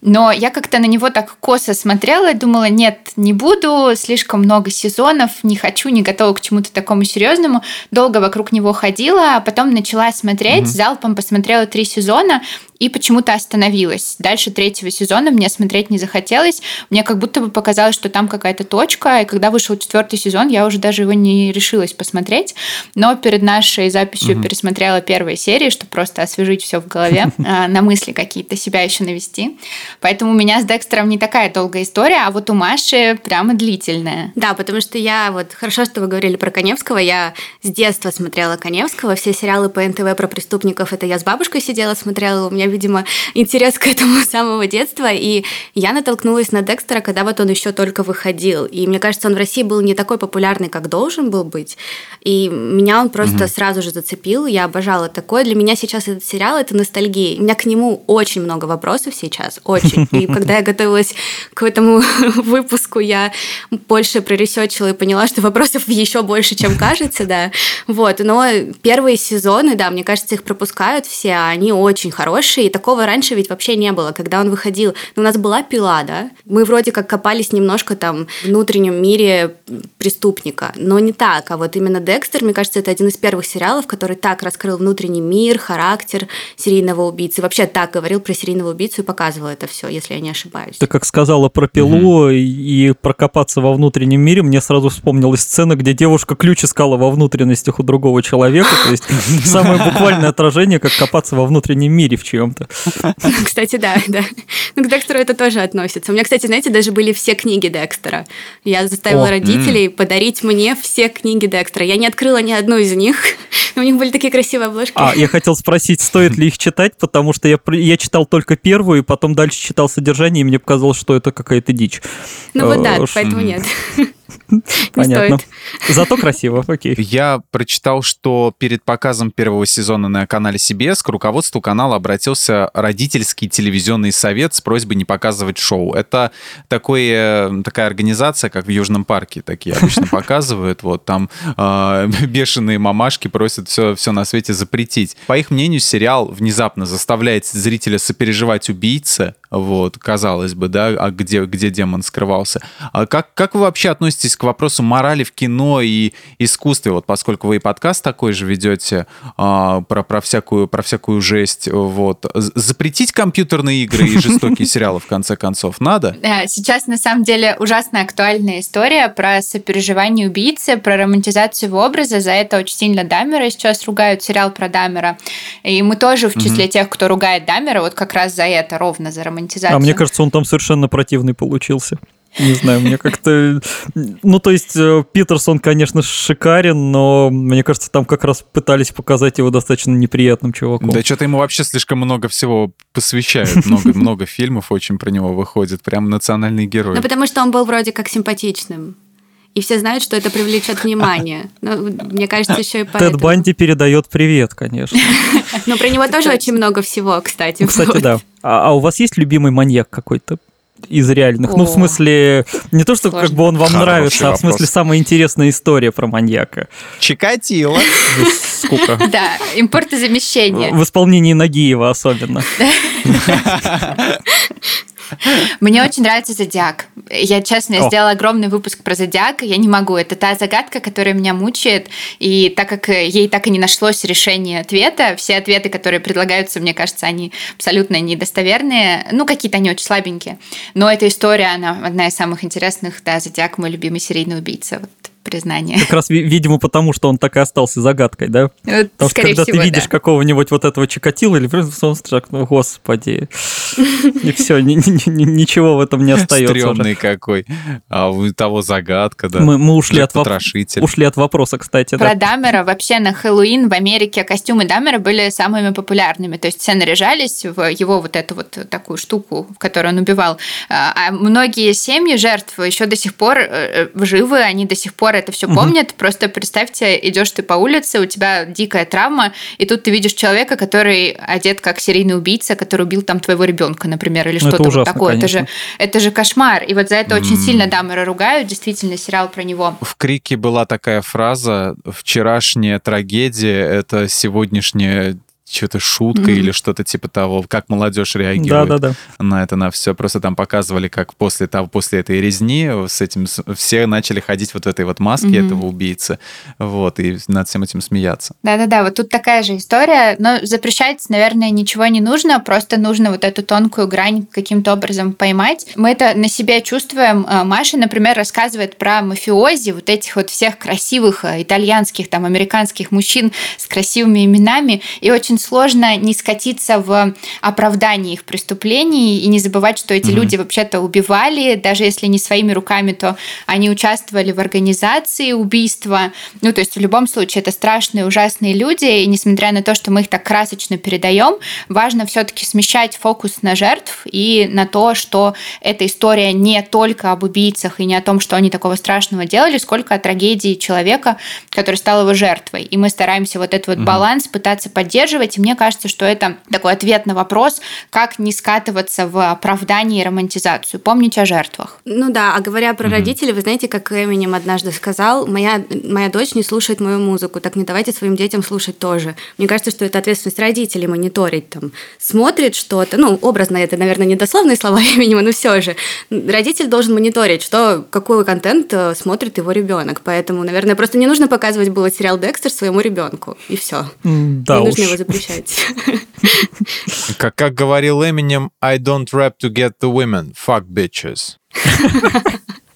Но я как-то на него так косо смотрела и думала, нет, не буду, слишком много сезонов, не хочу, не готова к чему-то такому серьезному по-серьезному, долго вокруг него ходила, а потом начала смотреть, mm-hmm. залпом посмотрела три сезона, и почему-то остановилась. Дальше третьего сезона мне смотреть не захотелось. Мне как будто бы показалось, что там какая-то точка, и когда вышел четвертый сезон, я уже даже его не решилась посмотреть. Но перед нашей записью угу. пересмотрела первые серии, чтобы просто освежить все в голове, а, на мысли какие-то себя еще навести. Поэтому у меня с Декстером не такая долгая история, а вот у Маши прямо длительная. Да, потому что я вот хорошо, что вы говорили про Коневского. Я с детства смотрела Коневского. Все сериалы по НТВ про преступников это я с бабушкой сидела, смотрела. У меня, видимо, интерес к этому с самого детства. И я натолкнулась на Декстера, когда вот он еще только выходил. И мне кажется, он в России был не такой популярный, как должен был быть. И меня он просто угу. сразу же зацепил. Я обожала такое. Для меня сейчас этот сериал это ностальгия. У меня к нему очень много вопросов сейчас, очень. И когда я готовилась к этому выпуску, я больше проресечила и поняла, что вопросов еще больше, чем кажется, да. Вот, но первые сезоны, да, мне кажется, их пропускают все, а они очень хорошие, и такого раньше ведь вообще не было, когда он выходил. Ну, у нас была пила, да, мы вроде как копались немножко там в внутреннем мире преступника, но не так, а вот именно Декстер, мне кажется, это один из первых сериалов, который так раскрыл внутренний мир, характер серийного убийцы, вообще так говорил про серийного убийцу и показывал это все, если я не ошибаюсь. Ты как сказала про пилу mm-hmm. и прокопаться во внутреннем мире, мне сразу вспомнилась сцена, где девушка ключ искала во внутренностях у другого человека, то есть самое буквальное отражение, как копаться во внутреннем мире в чем-то. Кстати, да, да. Ну, к Декстеру это тоже относится. У меня, кстати, знаете, даже были все книги Декстера. Я заставила О, родителей м-м. подарить мне все книги Декстера. Я не открыла ни одну из них. У них были такие красивые обложки. А, я хотел спросить, стоит ли их читать, потому что я, я читал только первую, и потом дальше читал содержание, и мне показалось, что это какая-то дичь. Ну вот да, э, поэтому нет. Понятно. Зато красиво, окей. Я прочитал, что перед показом первого сезона на канале CBS к руководству канала обратился родительский телевизионный совет с просьбой не показывать шоу. Это такой, э, такая организация, как в Южном парке, такие обычно показывают. Вот там э, бешеные мамашки просят все, все на свете запретить. По их мнению, сериал внезапно заставляет зрителя сопереживать убийце, вот, казалось бы, да, а где, где демон скрывался. А как, как вы вообще относитесь к вопросу морали в кино и искусстве, вот поскольку вы и подкаст такой же ведете а, про, про, всякую, про всякую жесть, вот, запретить компьютерные игры и жестокие сериалы в конце концов надо? Да, сейчас на самом деле ужасно актуальная история про сопереживание убийцы, про романтизацию его образа, за это очень сильно Дамера сейчас ругают, сериал про Дамера, и мы тоже в числе тех, кто ругает Дамера, вот как раз за это, ровно за романтизацию романтизацию. А мне кажется, он там совершенно противный получился. Не знаю, мне как-то... Ну, то есть, э, Питерсон, конечно, шикарен, но мне кажется, там как раз пытались показать его достаточно неприятным чуваком. Да что-то ему вообще слишком много всего посвящают. Много, много фильмов очень про него выходит. Прям национальный герой. Ну, потому что он был вроде как симпатичным и все знают, что это привлечет внимание. Но, мне кажется, еще и поэтому. Тед Банди передает привет, конечно. Но про него тоже очень много всего, кстати. Кстати, да. А, а у вас есть любимый маньяк какой-то? из реальных. О, ну, в смысле, не то, что сложно. как бы он вам Хороший нравится, вопрос. а в смысле самая интересная история про маньяка. Чикатило. Скука. Да, импортозамещение. В исполнении Нагиева особенно. Мне очень нравится Зодиак. Я, честно, я сделала огромный выпуск про Зодиак, я не могу. Это та загадка, которая меня мучает, и так как ей так и не нашлось решения ответа, все ответы, которые предлагаются, мне кажется, они абсолютно недостоверные. Ну, какие-то они очень слабенькие. Но эта история, она одна из самых интересных. Да, Зодиак мой любимый серийный убийца. Вот признание. Как раз, видимо, потому что он так и остался загадкой, да? Вот, потому что когда всего, ты видишь да. какого-нибудь вот этого Чикатила или он так, ну, господи, и все, ничего в этом не остается. Стремный какой. А у того загадка, да. Мы, мы ушли, от ушли от вопроса, кстати. Про да. Дамера вообще на Хэллоуин в Америке костюмы Дамера были самыми популярными. То есть все наряжались в его вот эту вот такую штуку, в которую он убивал. А, а многие семьи жертв еще до сих пор э, э, живы, они до сих пор пор это все угу. помнят. Просто представьте, идешь ты по улице, у тебя дикая травма, и тут ты видишь человека, который одет как серийный убийца, который убил там твоего ребенка, например, или ну, что-то вот такое. Это же, это же кошмар. И вот за это очень сильно Дамера ругают. Действительно, сериал про него. В Крике была такая фраза: вчерашняя трагедия это сегодняшняя что-то шутка mm-hmm. или что-то типа того, как молодежь реагирует да, да, да. на это, на все. Просто там показывали, как после того, после этой резни с этим все начали ходить вот в этой вот маске mm-hmm. этого убийцы, вот, и над всем этим смеяться. Да-да-да, вот тут такая же история, но запрещать, наверное, ничего не нужно, просто нужно вот эту тонкую грань каким-то образом поймать. Мы это на себе чувствуем. А, Маша, например, рассказывает про мафиози, вот этих вот всех красивых а, итальянских, там, американских мужчин с красивыми именами, и очень сложно не скатиться в оправдании их преступлений и не забывать, что эти mm-hmm. люди вообще-то убивали, даже если не своими руками, то они участвовали в организации убийства. Ну, то есть в любом случае это страшные, ужасные люди, и несмотря на то, что мы их так красочно передаем, важно все-таки смещать фокус на жертв и на то, что эта история не только об убийцах и не о том, что они такого страшного делали, сколько о трагедии человека, который стал его жертвой. И мы стараемся вот этот вот угу. баланс пытаться поддерживать. И мне кажется, что это такой ответ на вопрос, как не скатываться в оправдание и романтизацию. Помнить о жертвах. Ну да, а говоря про угу. родителей, вы знаете, как Эминем однажды сказал, моя, моя дочь не слушает мою музыку, так не давайте своим детям слушать тоже. Мне кажется, что это ответственность родителей мониторить, там, смотрит что-то, ну, образно это, наверное, недословные слова Эминема, но все же. Родитель должен мониторить, что, какой контент э, смотрит его ребенок. Поэтому, наверное, просто не нужно показывать было сериал Декстер своему ребенку. И все. Да не уж. Запрещать. Как, как говорил Эминем, I don't rap to get the women, fuck bitches.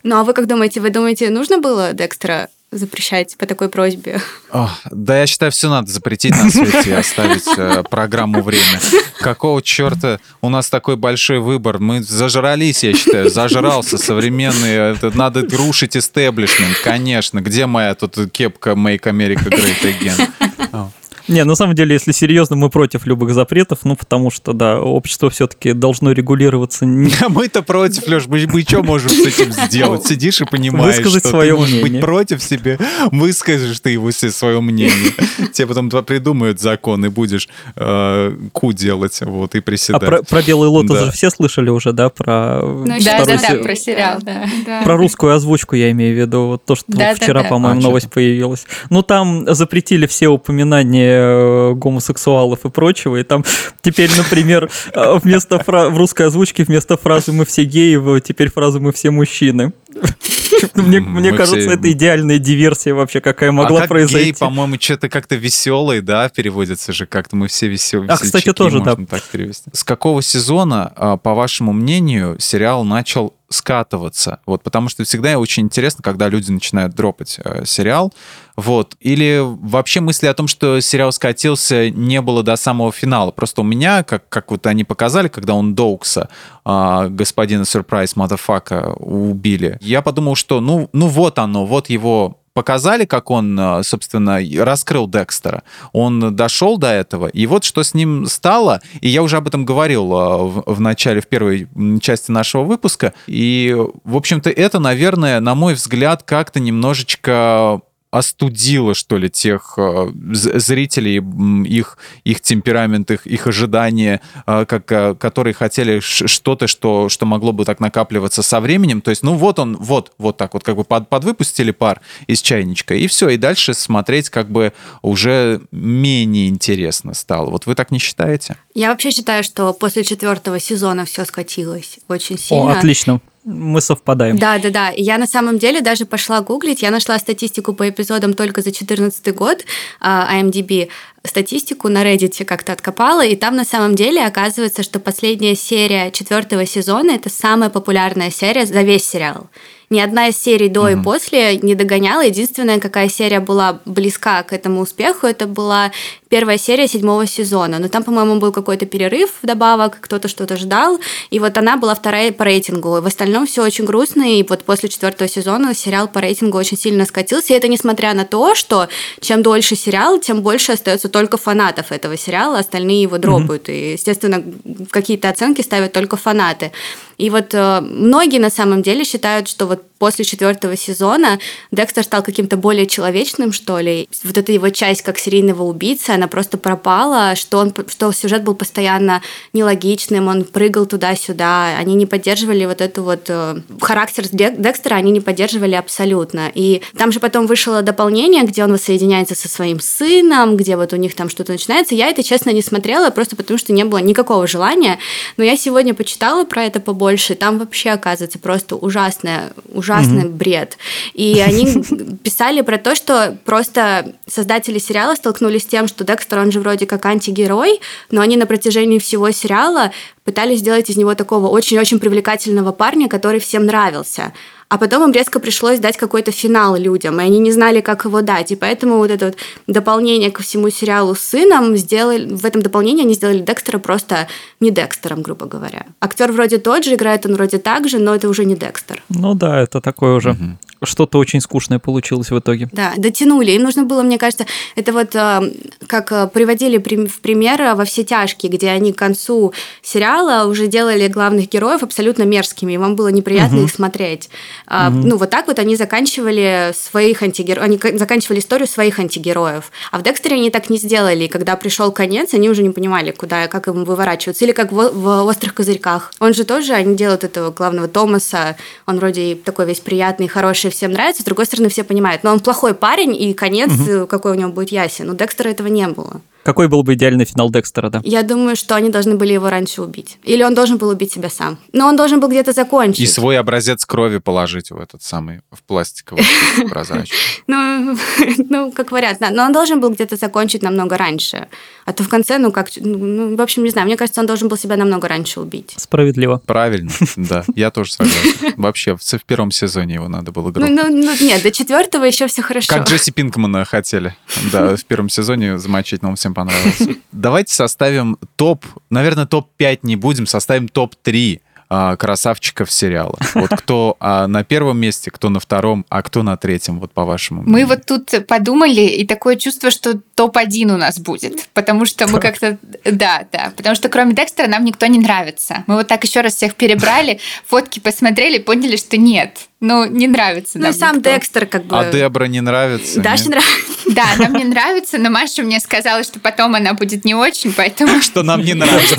Ну а вы как думаете, вы думаете, нужно было Декстера запрещать по такой просьбе? О, да, я считаю, все надо запретить на свете и оставить э, программу «Время». Какого черта у нас такой большой выбор? Мы зажрались, я считаю, зажрался современный. Это, надо рушить истеблишмент, конечно. Где моя тут кепка «Make America Great Again»? Не, на самом деле, если серьезно, мы против любых запретов, ну, потому что, да, общество все-таки должно регулироваться. А мы-то против, Леш, мы, мы что можем с этим сделать? Сидишь и понимаешь, Высказать что свое ты можешь мнение. быть против себе, выскажешь ты его себе свое мнение. Тебе потом придумают закон, и будешь э, ку делать, вот, и А приседать. про, про белый лотос Да. же все слышали уже, да, про Ну, да, да, да, про сериал, да. Про русскую озвучку я имею в виду, вот то, что Да, да, вчера, да. по-моему, А, новость появилась. Ну, там запретили все упоминания э, гомосексуалов и прочего, и там теперь, например, э, вместо фра- в русской озвучке вместо фразы «мы все геи», теперь фраза «мы все мужчины». Мне, мне кажется, все- это идеальная диверсия вообще, какая могла а как произойти. гей, по-моему, что-то как-то веселый, да, переводится же как-то. Мы все веселые. А, кстати, тоже, да. так перевести. С какого сезона, а, по вашему мнению, сериал начал скатываться? Вот, потому что всегда очень интересно, когда люди начинают дропать э, сериал. Вот. Или вообще мысли о том, что сериал скатился, не было до самого финала. Просто у меня, как, как вот они показали, когда он Доукса, а, господина Сюрприз, мадафака, убили, я подумал, что ну, ну вот оно, вот его показали, как он, а, собственно, раскрыл Декстера. Он дошел до этого, и вот что с ним стало, и я уже об этом говорил а, в, в начале, в первой части нашего выпуска, и, в общем-то, это, наверное, на мой взгляд, как-то немножечко остудило, что ли, тех э, зрителей, их, их темперамент, их, их ожидания, э, как, э, которые хотели что-то, что, что могло бы так накапливаться со временем. То есть, ну вот он, вот, вот так вот, как бы под, подвыпустили пар из чайничка, и все, и дальше смотреть как бы уже менее интересно стало. Вот вы так не считаете? Я вообще считаю, что после четвертого сезона все скатилось очень О, сильно. отлично. Мы совпадаем. Да, да, да. Я на самом деле даже пошла гуглить. Я нашла статистику по эпизодам только за 2014 год, а, IMDb статистику на Reddit как-то откопала, и там на самом деле оказывается, что последняя серия четвертого сезона это самая популярная серия за весь сериал. Ни одна из серий до и после не догоняла. Единственная, какая серия была близка к этому успеху, это была первая серия седьмого сезона. Но там, по-моему, был какой-то перерыв вдобавок, кто-то что-то ждал. И вот она была вторая по рейтингу. В остальном все очень грустно. И вот после четвертого сезона сериал по рейтингу очень сильно скатился. И это несмотря на то, что чем дольше сериал, тем больше остается только фанатов этого сериала. Остальные его дропают. И, естественно, какие-то оценки ставят только фанаты. И вот э, многие на самом деле считают, что вот после четвертого сезона Декстер стал каким-то более человечным, что ли. Вот эта его часть как серийного убийцы, она просто пропала, что, он, что сюжет был постоянно нелогичным, он прыгал туда-сюда, они не поддерживали вот эту вот... Э, характер Декстера они не поддерживали абсолютно. И там же потом вышло дополнение, где он воссоединяется со своим сыном, где вот у них там что-то начинается. Я это, честно, не смотрела, просто потому что не было никакого желания. Но я сегодня почитала про это побольше, там вообще, оказывается, просто ужасное, ужасный mm-hmm. бред. И они писали про то, что просто создатели сериала столкнулись с тем, что Декстер, он же вроде как антигерой, но они на протяжении всего сериала пытались сделать из него такого очень-очень привлекательного парня, который всем нравился а потом им резко пришлось дать какой-то финал людям, и они не знали, как его дать. И поэтому вот это вот дополнение ко всему сериалу с сыном сделали, в этом дополнении они сделали Декстера просто не Декстером, грубо говоря. Актер вроде тот же, играет он вроде так же, но это уже не Декстер. Ну да, это такое уже. Угу что-то очень скучное получилось в итоге. Да, дотянули. Им нужно было, мне кажется, это вот э, как э, приводили в пример э, во все тяжкие, где они к концу сериала уже делали главных героев абсолютно мерзкими, и вам было неприятно угу. их смотреть. Угу. Ну, вот так вот они заканчивали своих антигероев, они заканчивали историю своих антигероев. А в Декстере они так не сделали. И когда пришел конец, они уже не понимали, куда, как им выворачиваться. Или как в, в «Острых козырьках». Он же тоже, они делают этого главного Томаса, он вроде такой весь приятный, хороший, всем нравится, с другой стороны, все понимают. Но он плохой парень, и конец, угу. какой у него будет ясен. У Декстера этого не было. Какой был бы идеальный финал Декстера, да? Я думаю, что они должны были его раньше убить. Или он должен был убить себя сам. Но он должен был где-то закончить. И свой образец крови положить в этот самый, в пластиковый прозрачный. Ну, ну, как вариант, да. Но он должен был где-то закончить намного раньше. А то в конце, ну, как... Ну, ну, в общем, не знаю. Мне кажется, он должен был себя намного раньше убить. Справедливо. Правильно, да. Я тоже согласен. Вообще, в первом сезоне его надо было грохнуть. Ну, ну, нет, до четвертого еще все хорошо. Как Джесси Пинкмана хотели. Да, в первом сезоне замочить, но он всем понравился. Давайте составим топ, наверное, топ-5 не будем, составим топ-3 а, красавчиков сериала. Вот кто а, на первом месте, кто на втором, а кто на третьем, вот по-вашему? Мы вот тут подумали, и такое чувство, что топ-1 у нас будет, потому что мы как-то... Да, да, потому что кроме Декстера нам никто не нравится. Мы вот так еще раз всех перебрали, фотки посмотрели, поняли, что нет. Ну, не нравится Ну, сам никто. Декстер как бы... А Дебра не нравится? Даше нравится. Да, нам не нравится, но Маша мне сказала, что потом она будет не очень, поэтому... Что нам не нравится.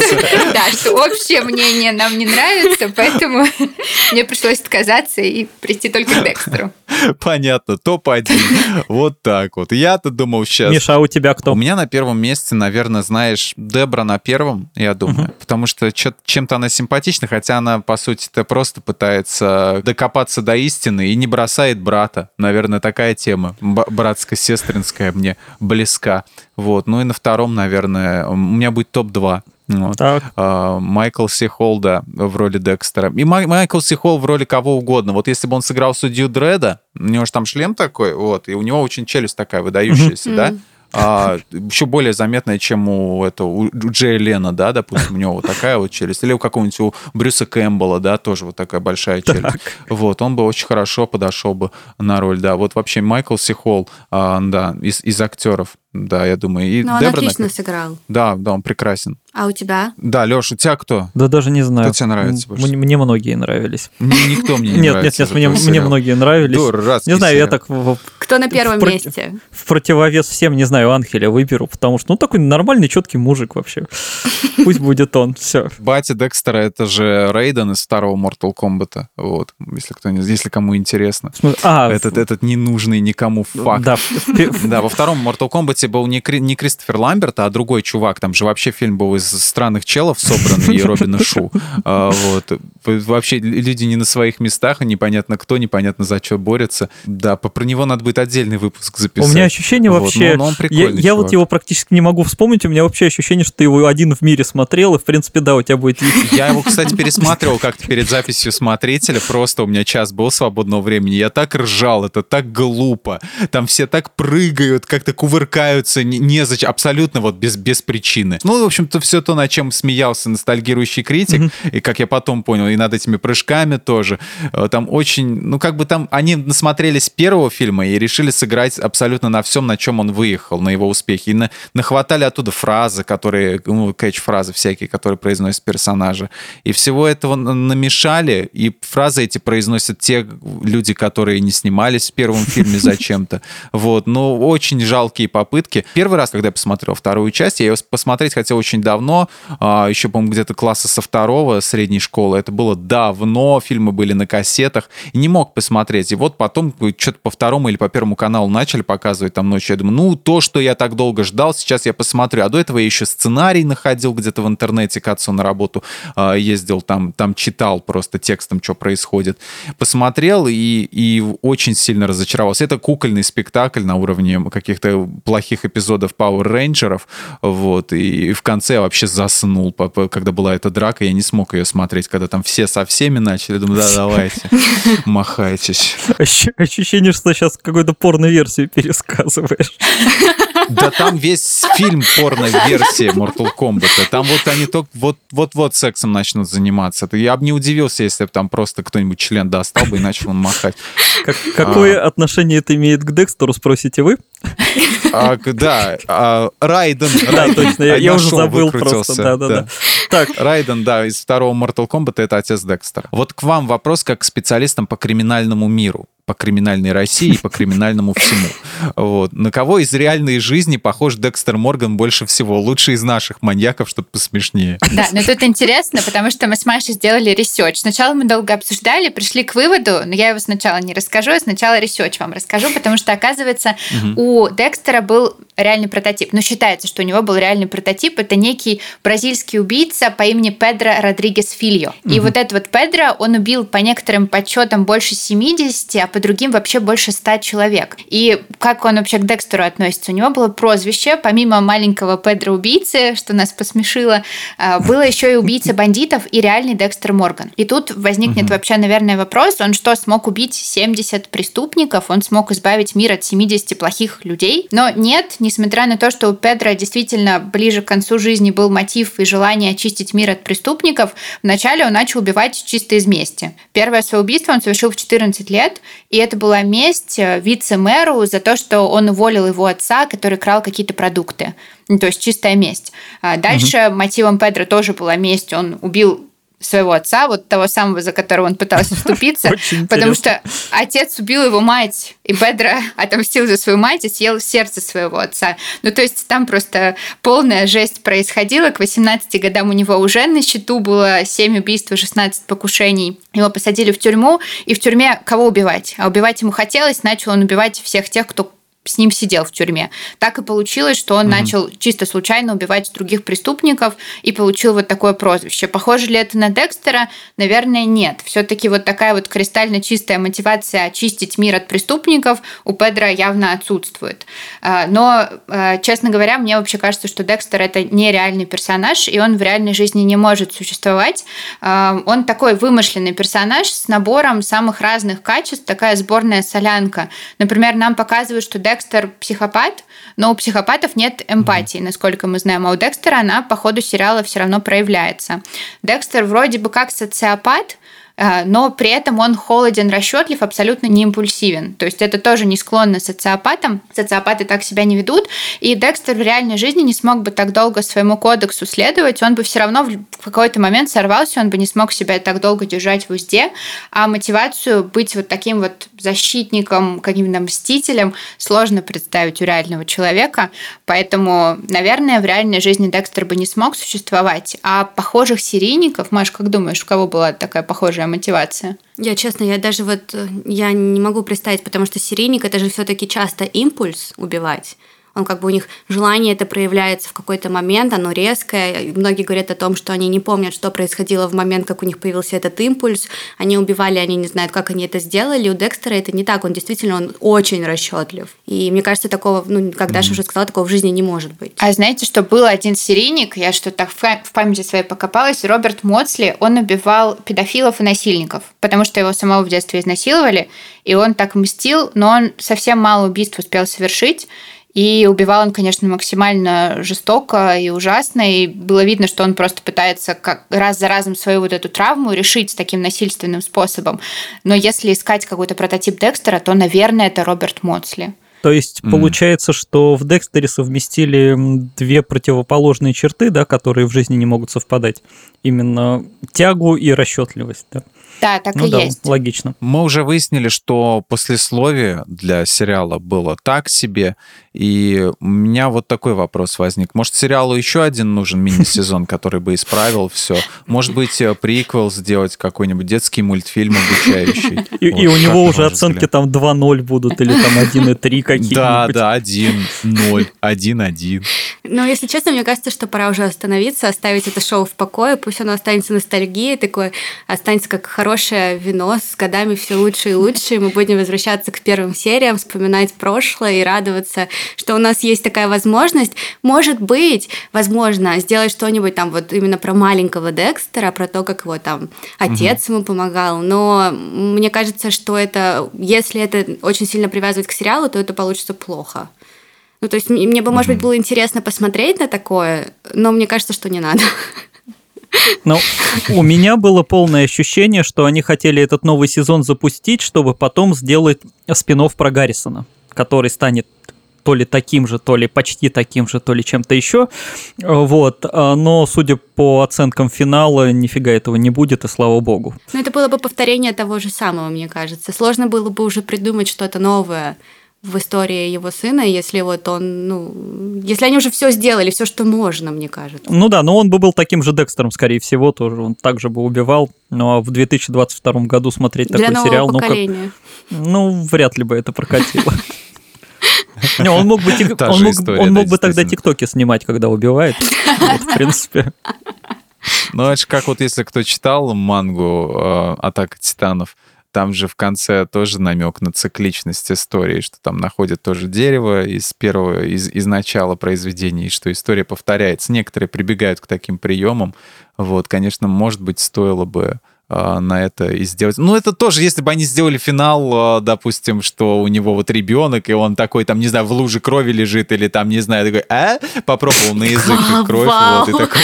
Да, что общее мнение нам не нравится, поэтому мне пришлось отказаться и прийти только к Декстеру. Понятно, топ-1. Вот так вот. Я-то думал сейчас... Миша, а у тебя кто? У меня на первом месте, наверное, знаешь, Дебра на первом, я думаю. Потому что чем-то она симпатична, хотя она, по сути-то, просто пытается докопаться до истины и не бросает брата. Наверное, такая тема братско-сестринская мне близка. Вот. Ну и на втором, наверное, у меня будет топ-2. Вот. Так. А, Майкл Сихолда в роли Декстера. И Май- Майкл Сихол в роли кого угодно. Вот если бы он сыграл судью Дреда, у него же там шлем такой, вот, и у него очень челюсть такая выдающаяся, да? а, еще более заметная, чем у этого у Джея Лена, да, допустим, у него вот такая вот челюсть, или у какого-нибудь у Брюса Кэмпбелла, да, тоже вот такая большая челюсть. Так. Вот, он бы очень хорошо подошел бы на роль, да. Вот вообще Майкл Сихол, а, да, из, из актеров, да, я думаю. И Но ну, он отлично сыграл. Да, да, он прекрасен. А у тебя? Да, Леш, у тебя кто? Да даже не знаю. Кто тебе нравится больше? Мне, мне многие нравились. Никто мне не нет, нравится. Нет, нет, мне, мне многие нравились. Дурацкий не знаю, сериал. я так... Кто на первом в месте? В противовес всем, не знаю, Анхеля выберу, потому что, ну, такой нормальный, четкий мужик вообще. Пусть будет он, все. Батя Декстера, это же Рейден из старого Mortal Kombat. Вот, если кто не, если кому интересно. А, этот, этот ненужный никому факт. Да, да, во втором Mortal Kombat был не, не Кристофер Ламберт, а другой чувак. Там же вообще фильм был из странных челов собранный и Робина Шу. А, вот. Вообще люди не на своих местах, непонятно кто, непонятно за что борется. Да, про него надо будет отдельный выпуск записать. У меня ощущение вот. вообще... Но, но он я, я вот его практически не могу вспомнить, у меня вообще ощущение, что ты его один в мире смотрел, и в принципе, да, у тебя будет... Я его, кстати, пересматривал как-то перед записью смотрителя, просто у меня час был свободного времени, я так ржал, это так глупо, там все так прыгают, как-то кувыркаются, не, не зачем, абсолютно вот без, без причины. Ну, в общем-то, все все то, над чем смеялся ностальгирующий критик, mm-hmm. и как я потом понял, и над этими прыжками тоже. Э, там очень, ну как бы там они насмотрелись первого фильма и решили сыграть абсолютно на всем, на чем он выехал, на его успехе. И на, нахватали оттуда фразы, которые, ну, кэч-фразы всякие, которые произносят персонажи. И всего этого намешали, и фразы эти произносят те люди, которые не снимались в первом фильме зачем-то. Вот, но очень жалкие попытки. Первый раз, когда я посмотрел вторую часть, я ее посмотреть хотел очень давно, а, еще, по-моему, где-то класса со второго средней школы. Это было давно, фильмы были на кассетах, и не мог посмотреть. И вот потом что-то по второму или по первому каналу начали показывать там ночью. Я думаю, ну, то, что я так долго ждал, сейчас я посмотрю. А до этого я еще сценарий находил где-то в интернете, к отцу на работу а, ездил, там, там читал просто текстом, что происходит. Посмотрел и, и очень сильно разочаровался. Это кукольный спектакль на уровне каких-то плохих эпизодов Power Rangers, вот, и в конце вообще заснул, когда была эта драка, я не смог ее смотреть, когда там все со всеми начали, думаю, да, давайте, махайтесь. Ощущение, что сейчас какую-то порно-версию пересказываешь. Да там весь фильм порно-версии Mortal Kombat. Там вот они только вот-вот сексом начнут заниматься. Я бы не удивился, если бы там просто кто-нибудь член достал бы и начал он махать. Как, какое а... отношение это имеет к Декстеру, спросите вы? А, да, а, Райден. Да, точно, я, я уже забыл просто. Да, да, да. Так. Райден, да, из второго Mortal Kombat это отец Декстера. Вот к вам вопрос как к специалистам по криминальному миру по криминальной России и по криминальному всему. Вот. На кого из реальной жизни похож Декстер Морган больше всего? Лучший из наших маньяков, чтобы посмешнее. Да, но тут интересно, потому что мы с Машей сделали research. Сначала мы долго обсуждали, пришли к выводу, но я его сначала не расскажу, а сначала research вам расскажу, потому что, оказывается, угу. у Декстера был реальный прототип. Но считается, что у него был реальный прототип. Это некий бразильский убийца по имени Педро Родригес Фильо. Угу. И вот этот вот Педро, он убил по некоторым подсчетам больше 70, а по другим вообще больше 100 человек. И как он вообще к Декстеру относится? У него было прозвище, помимо маленького Педро убийцы, что нас посмешило, а, было еще и убийца бандитов и реальный Декстер Морган. И тут возникнет угу. вообще, наверное, вопрос, он что, смог убить 70 преступников? Он смог избавить мир от 70 плохих людей? Но нет, несмотря на то, что у Педро действительно ближе к концу жизни был мотив и желание очистить мир от преступников, вначале он начал убивать чисто из мести. Первое свое убийство он совершил в 14 лет, и это была месть э, вице-мэру за то, что он уволил его отца, который крал какие-то продукты. Ну, то есть чистая месть. А дальше угу. мотивом Педро тоже была месть. Он убил своего отца, вот того самого, за которого он пытался вступиться, потому что отец убил его мать, и Бедро отомстил за свою мать и съел сердце своего отца. Ну, то есть там просто полная жесть происходила. К 18 годам у него уже на счету было 7 убийств и 16 покушений. Его посадили в тюрьму, и в тюрьме кого убивать? А убивать ему хотелось, начал он убивать всех тех, кто с ним сидел в тюрьме. Так и получилось, что он mm-hmm. начал чисто случайно убивать других преступников и получил вот такое прозвище. Похоже ли это на Декстера? Наверное, нет. Все-таки вот такая вот кристально чистая мотивация очистить мир от преступников у Педра явно отсутствует. А, но, а, честно говоря, мне вообще кажется, что Декстер это нереальный персонаж, и он в реальной жизни не может существовать. А, он такой вымышленный персонаж с набором самых разных качеств, такая сборная солянка. Например, нам показывают, что Декстер Декстер психопат, но у психопатов нет эмпатии, насколько мы знаем, а у Декстера она по ходу сериала все равно проявляется. Декстер вроде бы как социопат, но при этом он холоден, расчетлив, абсолютно не импульсивен. То есть это тоже не склонно социопатам. Социопаты так себя не ведут. И Декстер в реальной жизни не смог бы так долго своему кодексу следовать. Он бы все равно в какой-то момент сорвался, он бы не смог себя так долго держать в узде. А мотивацию быть вот таким вот защитником, каким-то мстителем сложно представить у реального человека. Поэтому, наверное, в реальной жизни Декстер бы не смог существовать. А похожих серийников, Маш, как думаешь, у кого была такая похожая твоя мотивация? Я честно, я даже вот э, я не могу представить, потому что серийник это же все-таки часто импульс убивать он как бы у них желание это проявляется в какой-то момент, оно резкое. Многие говорят о том, что они не помнят, что происходило в момент, как у них появился этот импульс. Они убивали, они не знают, как они это сделали. У Декстера это не так, он действительно он очень расчетлив. И мне кажется, такого, ну, как Даша уже сказала, такого в жизни не может быть. А знаете, что был один серийник, я что-то в памяти своей покопалась, Роберт Моцли, он убивал педофилов и насильников, потому что его самого в детстве изнасиловали, и он так мстил, но он совсем мало убийств успел совершить, И убивал он, конечно, максимально жестоко и ужасно, и было видно, что он просто пытается как раз за разом свою вот эту травму решить таким насильственным способом. Но если искать какой-то прототип Декстера, то, наверное, это Роберт Моцли. То есть mm. получается, что в Декстере совместили две противоположные черты, да, которые в жизни не могут совпадать. Именно тягу и расчетливость. Да. Да, так ну, и да, есть. Логично. Мы уже выяснили, что послесловие для сериала было так себе. И у меня вот такой вопрос возник. Может, сериалу еще один нужен мини-сезон, который бы исправил все? Может быть, э, приквел сделать какой-нибудь детский мультфильм обучающий? И, вот, и у него уже оценки там 2-0 будут, или там 1,3 какие-нибудь. Да, да, 1-0, 1-1. Ну, если честно, мне кажется, что пора уже остановиться, оставить это шоу в покое, пусть оно останется ностальгией, такое останется как хорошее вино, с годами все лучше и лучше, и мы будем возвращаться к первым сериям, вспоминать прошлое и радоваться, что у нас есть такая возможность. Может быть, возможно, сделать что-нибудь там вот именно про маленького Декстера, про то, как его там отец угу. ему помогал, но мне кажется, что это, если это очень сильно привязывать к сериалу, то это получится плохо. Ну, то есть мне бы, может быть, было интересно посмотреть на такое, но мне кажется, что не надо. Ну, у меня было полное ощущение, что они хотели этот новый сезон запустить, чтобы потом сделать спин про Гаррисона, который станет то ли таким же, то ли почти таким же, то ли чем-то еще. Вот. Но, судя по оценкам финала, нифига этого не будет, и слава богу. Ну, это было бы повторение того же самого, мне кажется. Сложно было бы уже придумать что-то новое в истории его сына, если вот он, ну, если они уже все сделали, все, что можно, мне кажется. Ну да, но он бы был таким же Декстером, скорее всего, тоже он также бы убивал. Но в 2022 году смотреть Для такой сериал, ну, как, ну, вряд ли бы это прокатило. Не, он мог бы, он мог, история, он мог бы тогда тиктоки снимать, когда убивает. Вот, в принципе. Ну, это же как вот если кто читал мангу э, «Атака титанов», там же в конце тоже намек на цикличность истории, что там находят тоже дерево из первого, из, из начала произведения, и что история повторяется. Некоторые прибегают к таким приемам. Вот, конечно, может быть, стоило бы на это и сделать. Ну, это тоже, если бы они сделали финал, а, допустим, что у него вот ребенок, и он такой, там, не знаю, в луже крови лежит, или там, не знаю, такой, а? Попробовал на язык кровь, вот, и такой,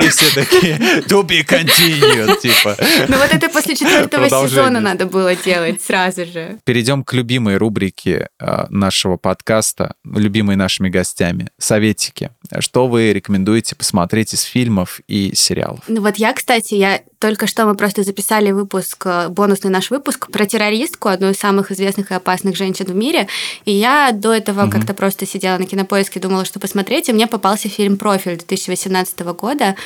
и все такие, to be continued, типа. Ну, вот это после четвертого сезона надо было делать сразу же. Перейдем к любимой рубрике нашего подкаста, любимой нашими гостями, советики. Что вы рекомендуете посмотреть из фильмов и сериалов? Ну, вот я, кстати, я только что мы просто записали выпуск, э, бонусный наш выпуск про террористку, одну из самых известных и опасных женщин в мире. И я до этого угу. как-то просто сидела на кинопоиске, думала, что посмотреть, и мне попался фильм «Профиль» 2018 года.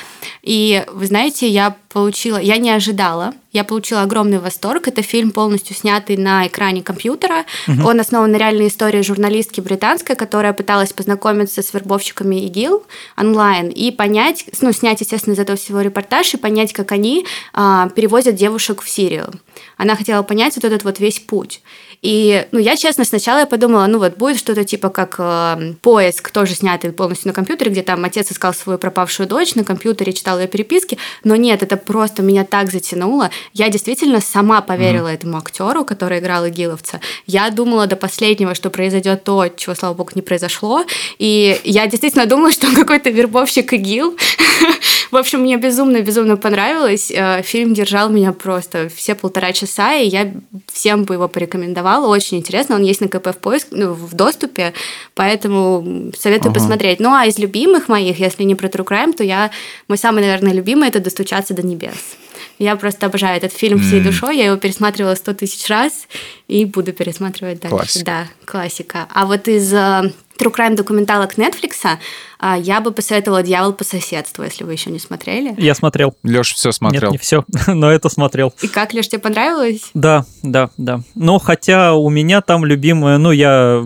И, вы знаете, я получила, я не ожидала, я получила огромный восторг. Это фильм полностью снятый на экране компьютера. Угу. Он основан на реальной истории журналистки британской, которая пыталась познакомиться с вербовщиками ИГИЛ онлайн и понять, ну, снять, естественно, из этого всего репортаж и понять, как они а, перевозят девушек в Сирию. Она хотела понять вот этот вот весь путь. И, ну, я, честно, сначала я подумала, ну, вот будет что-то типа как э, поиск, тоже снятый полностью на компьютере, где там отец искал свою пропавшую дочь, на компьютере читал ее переписки, но нет, это просто меня так затянуло. Я действительно сама поверила mm. этому актеру, который играл Игиловца. Я думала до последнего, что произойдет то, чего, слава богу, не произошло. И я действительно думала, что он какой-то вербовщик ИГИЛ. В общем, мне безумно-безумно понравилось. Э, фильм держал меня просто все полтора часа, и я всем бы его порекомендовала сериал, очень интересно, он есть на КП в поиск, ну, в доступе, поэтому советую ага. посмотреть. Ну, а из любимых моих, если не про True Crime, то я, мой самый, наверное, любимый – это «Достучаться до небес». Я просто обожаю этот фильм всей mm. душой. Я его пересматривала сто тысяч раз и буду пересматривать дальше. Классика. Да, классика. А вот из э, True Crime документалок Netflix э, я бы посоветовала «Дьявол по соседству», если вы еще не смотрели. Я смотрел. Леш все смотрел. Нет, не все, но это смотрел. И как, Леш, тебе понравилось? Да, да, да. Но хотя у меня там любимая, ну, я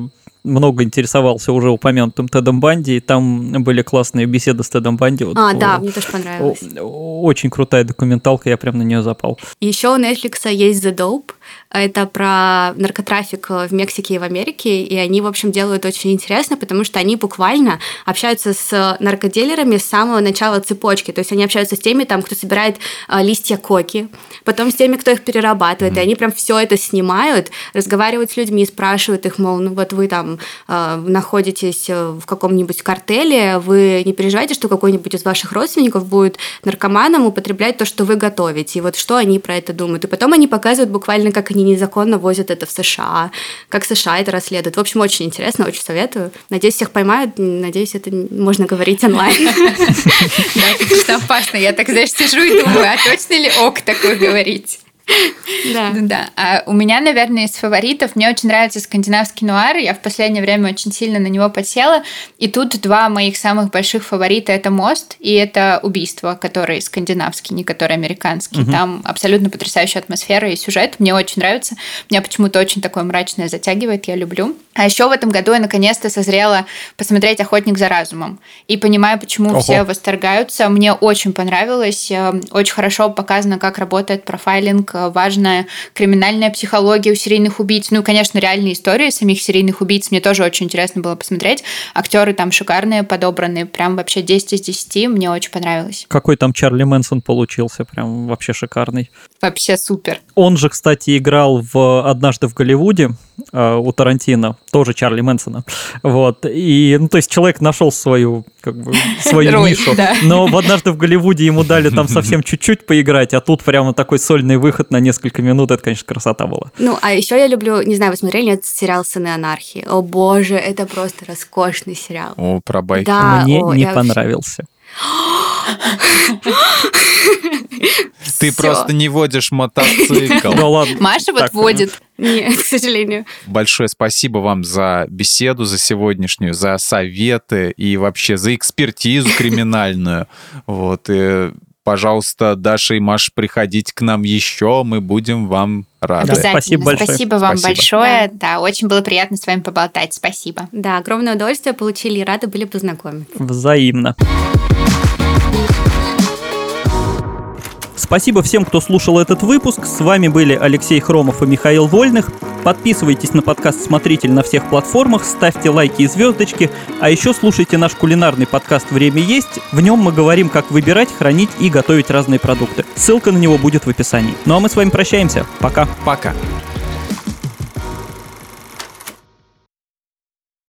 много интересовался уже упомянутым Тедом Банди, и там были классные беседы с Тедом Банди. Вот, а, да, мне тоже понравилось. Очень крутая документалка, я прям на нее запал. Еще у Netflix есть The Dope, Это про наркотрафик в Мексике и в Америке. И они, в общем, делают очень интересно, потому что они буквально общаются с наркоделерами с самого начала цепочки. То есть они общаются с теми, там, кто собирает э, листья коки, потом с теми, кто их перерабатывает. Mm-hmm. И они прям все это снимают, разговаривают с людьми, спрашивают их, мол, ну вот вы там э, находитесь в каком-нибудь картеле, вы не переживаете, что какой-нибудь из ваших родственников будет наркоманом употреблять то, что вы готовите, и вот что они про это думают. И потом они показывают буквально, как они незаконно возят это в США, как США это расследуют. В общем, очень интересно, очень советую. Надеюсь, всех поймают, надеюсь, это можно говорить онлайн. Да, конечно, опасно. Я так, знаешь, сижу и думаю, а точно ли ок такое говорить? Да. да. А у меня, наверное, из фаворитов мне очень нравится скандинавский нуар. Я в последнее время очень сильно на него подсела. И тут два моих самых больших фаворита это мост и это убийство, который скандинавский, не который американский. Угу. Там абсолютно потрясающая атмосфера и сюжет. Мне очень нравится. Меня почему-то очень такое мрачное затягивает. Я люблю. А еще в этом году я наконец-то созрела посмотреть Охотник за разумом. И понимаю, почему Ого. все восторгаются. Мне очень понравилось. Э, очень хорошо показано, как работает профайлинг важная криминальная психология у серийных убийц. Ну, конечно, реальные истории самих серийных убийц мне тоже очень интересно было посмотреть. Актеры там шикарные, подобранные, прям вообще 10 из 10, мне очень понравилось. Какой там Чарли Мэнсон получился, прям вообще шикарный. Вообще супер. Он же, кстати, играл в «Однажды в Голливуде» э, у Тарантино, тоже Чарли Мэнсона. Вот. И, ну, то есть человек нашел свою, как бы, свою Роль, нишу. Да. Но в «Однажды в Голливуде» ему дали там совсем чуть-чуть поиграть, а тут прямо такой сольный выход на несколько минут. Это, конечно, красота была. Ну, а еще я люблю, не знаю, вы смотрели этот сериал «Сыны анархии»? О, боже, это просто роскошный сериал. О, про байки. Да, Мне о, не понравился. Вообще... Ты просто не водишь мотоцикл. Ну ладно. Маша вот водит. Нет, к сожалению. Большое спасибо вам за беседу, за сегодняшнюю, за советы и вообще за экспертизу криминальную. Вот. И, пожалуйста, Даша и Маша, приходите к нам еще, мы будем вам рады. Обязательно. Спасибо большое. Спасибо вам Спасибо. большое. Да. да, очень было приятно с вами поболтать. Спасибо. Да, огромное удовольствие получили и рады были познакомиться. Взаимно. Спасибо всем, кто слушал этот выпуск. С вами были Алексей Хромов и Михаил Вольных. Подписывайтесь на подкаст «Смотритель» на всех платформах, ставьте лайки и звездочки, а еще слушайте наш кулинарный подкаст «Время есть». В нем мы говорим, как выбирать, хранить и готовить разные продукты. Ссылка на него будет в описании. Ну а мы с вами прощаемся. Пока. Пока.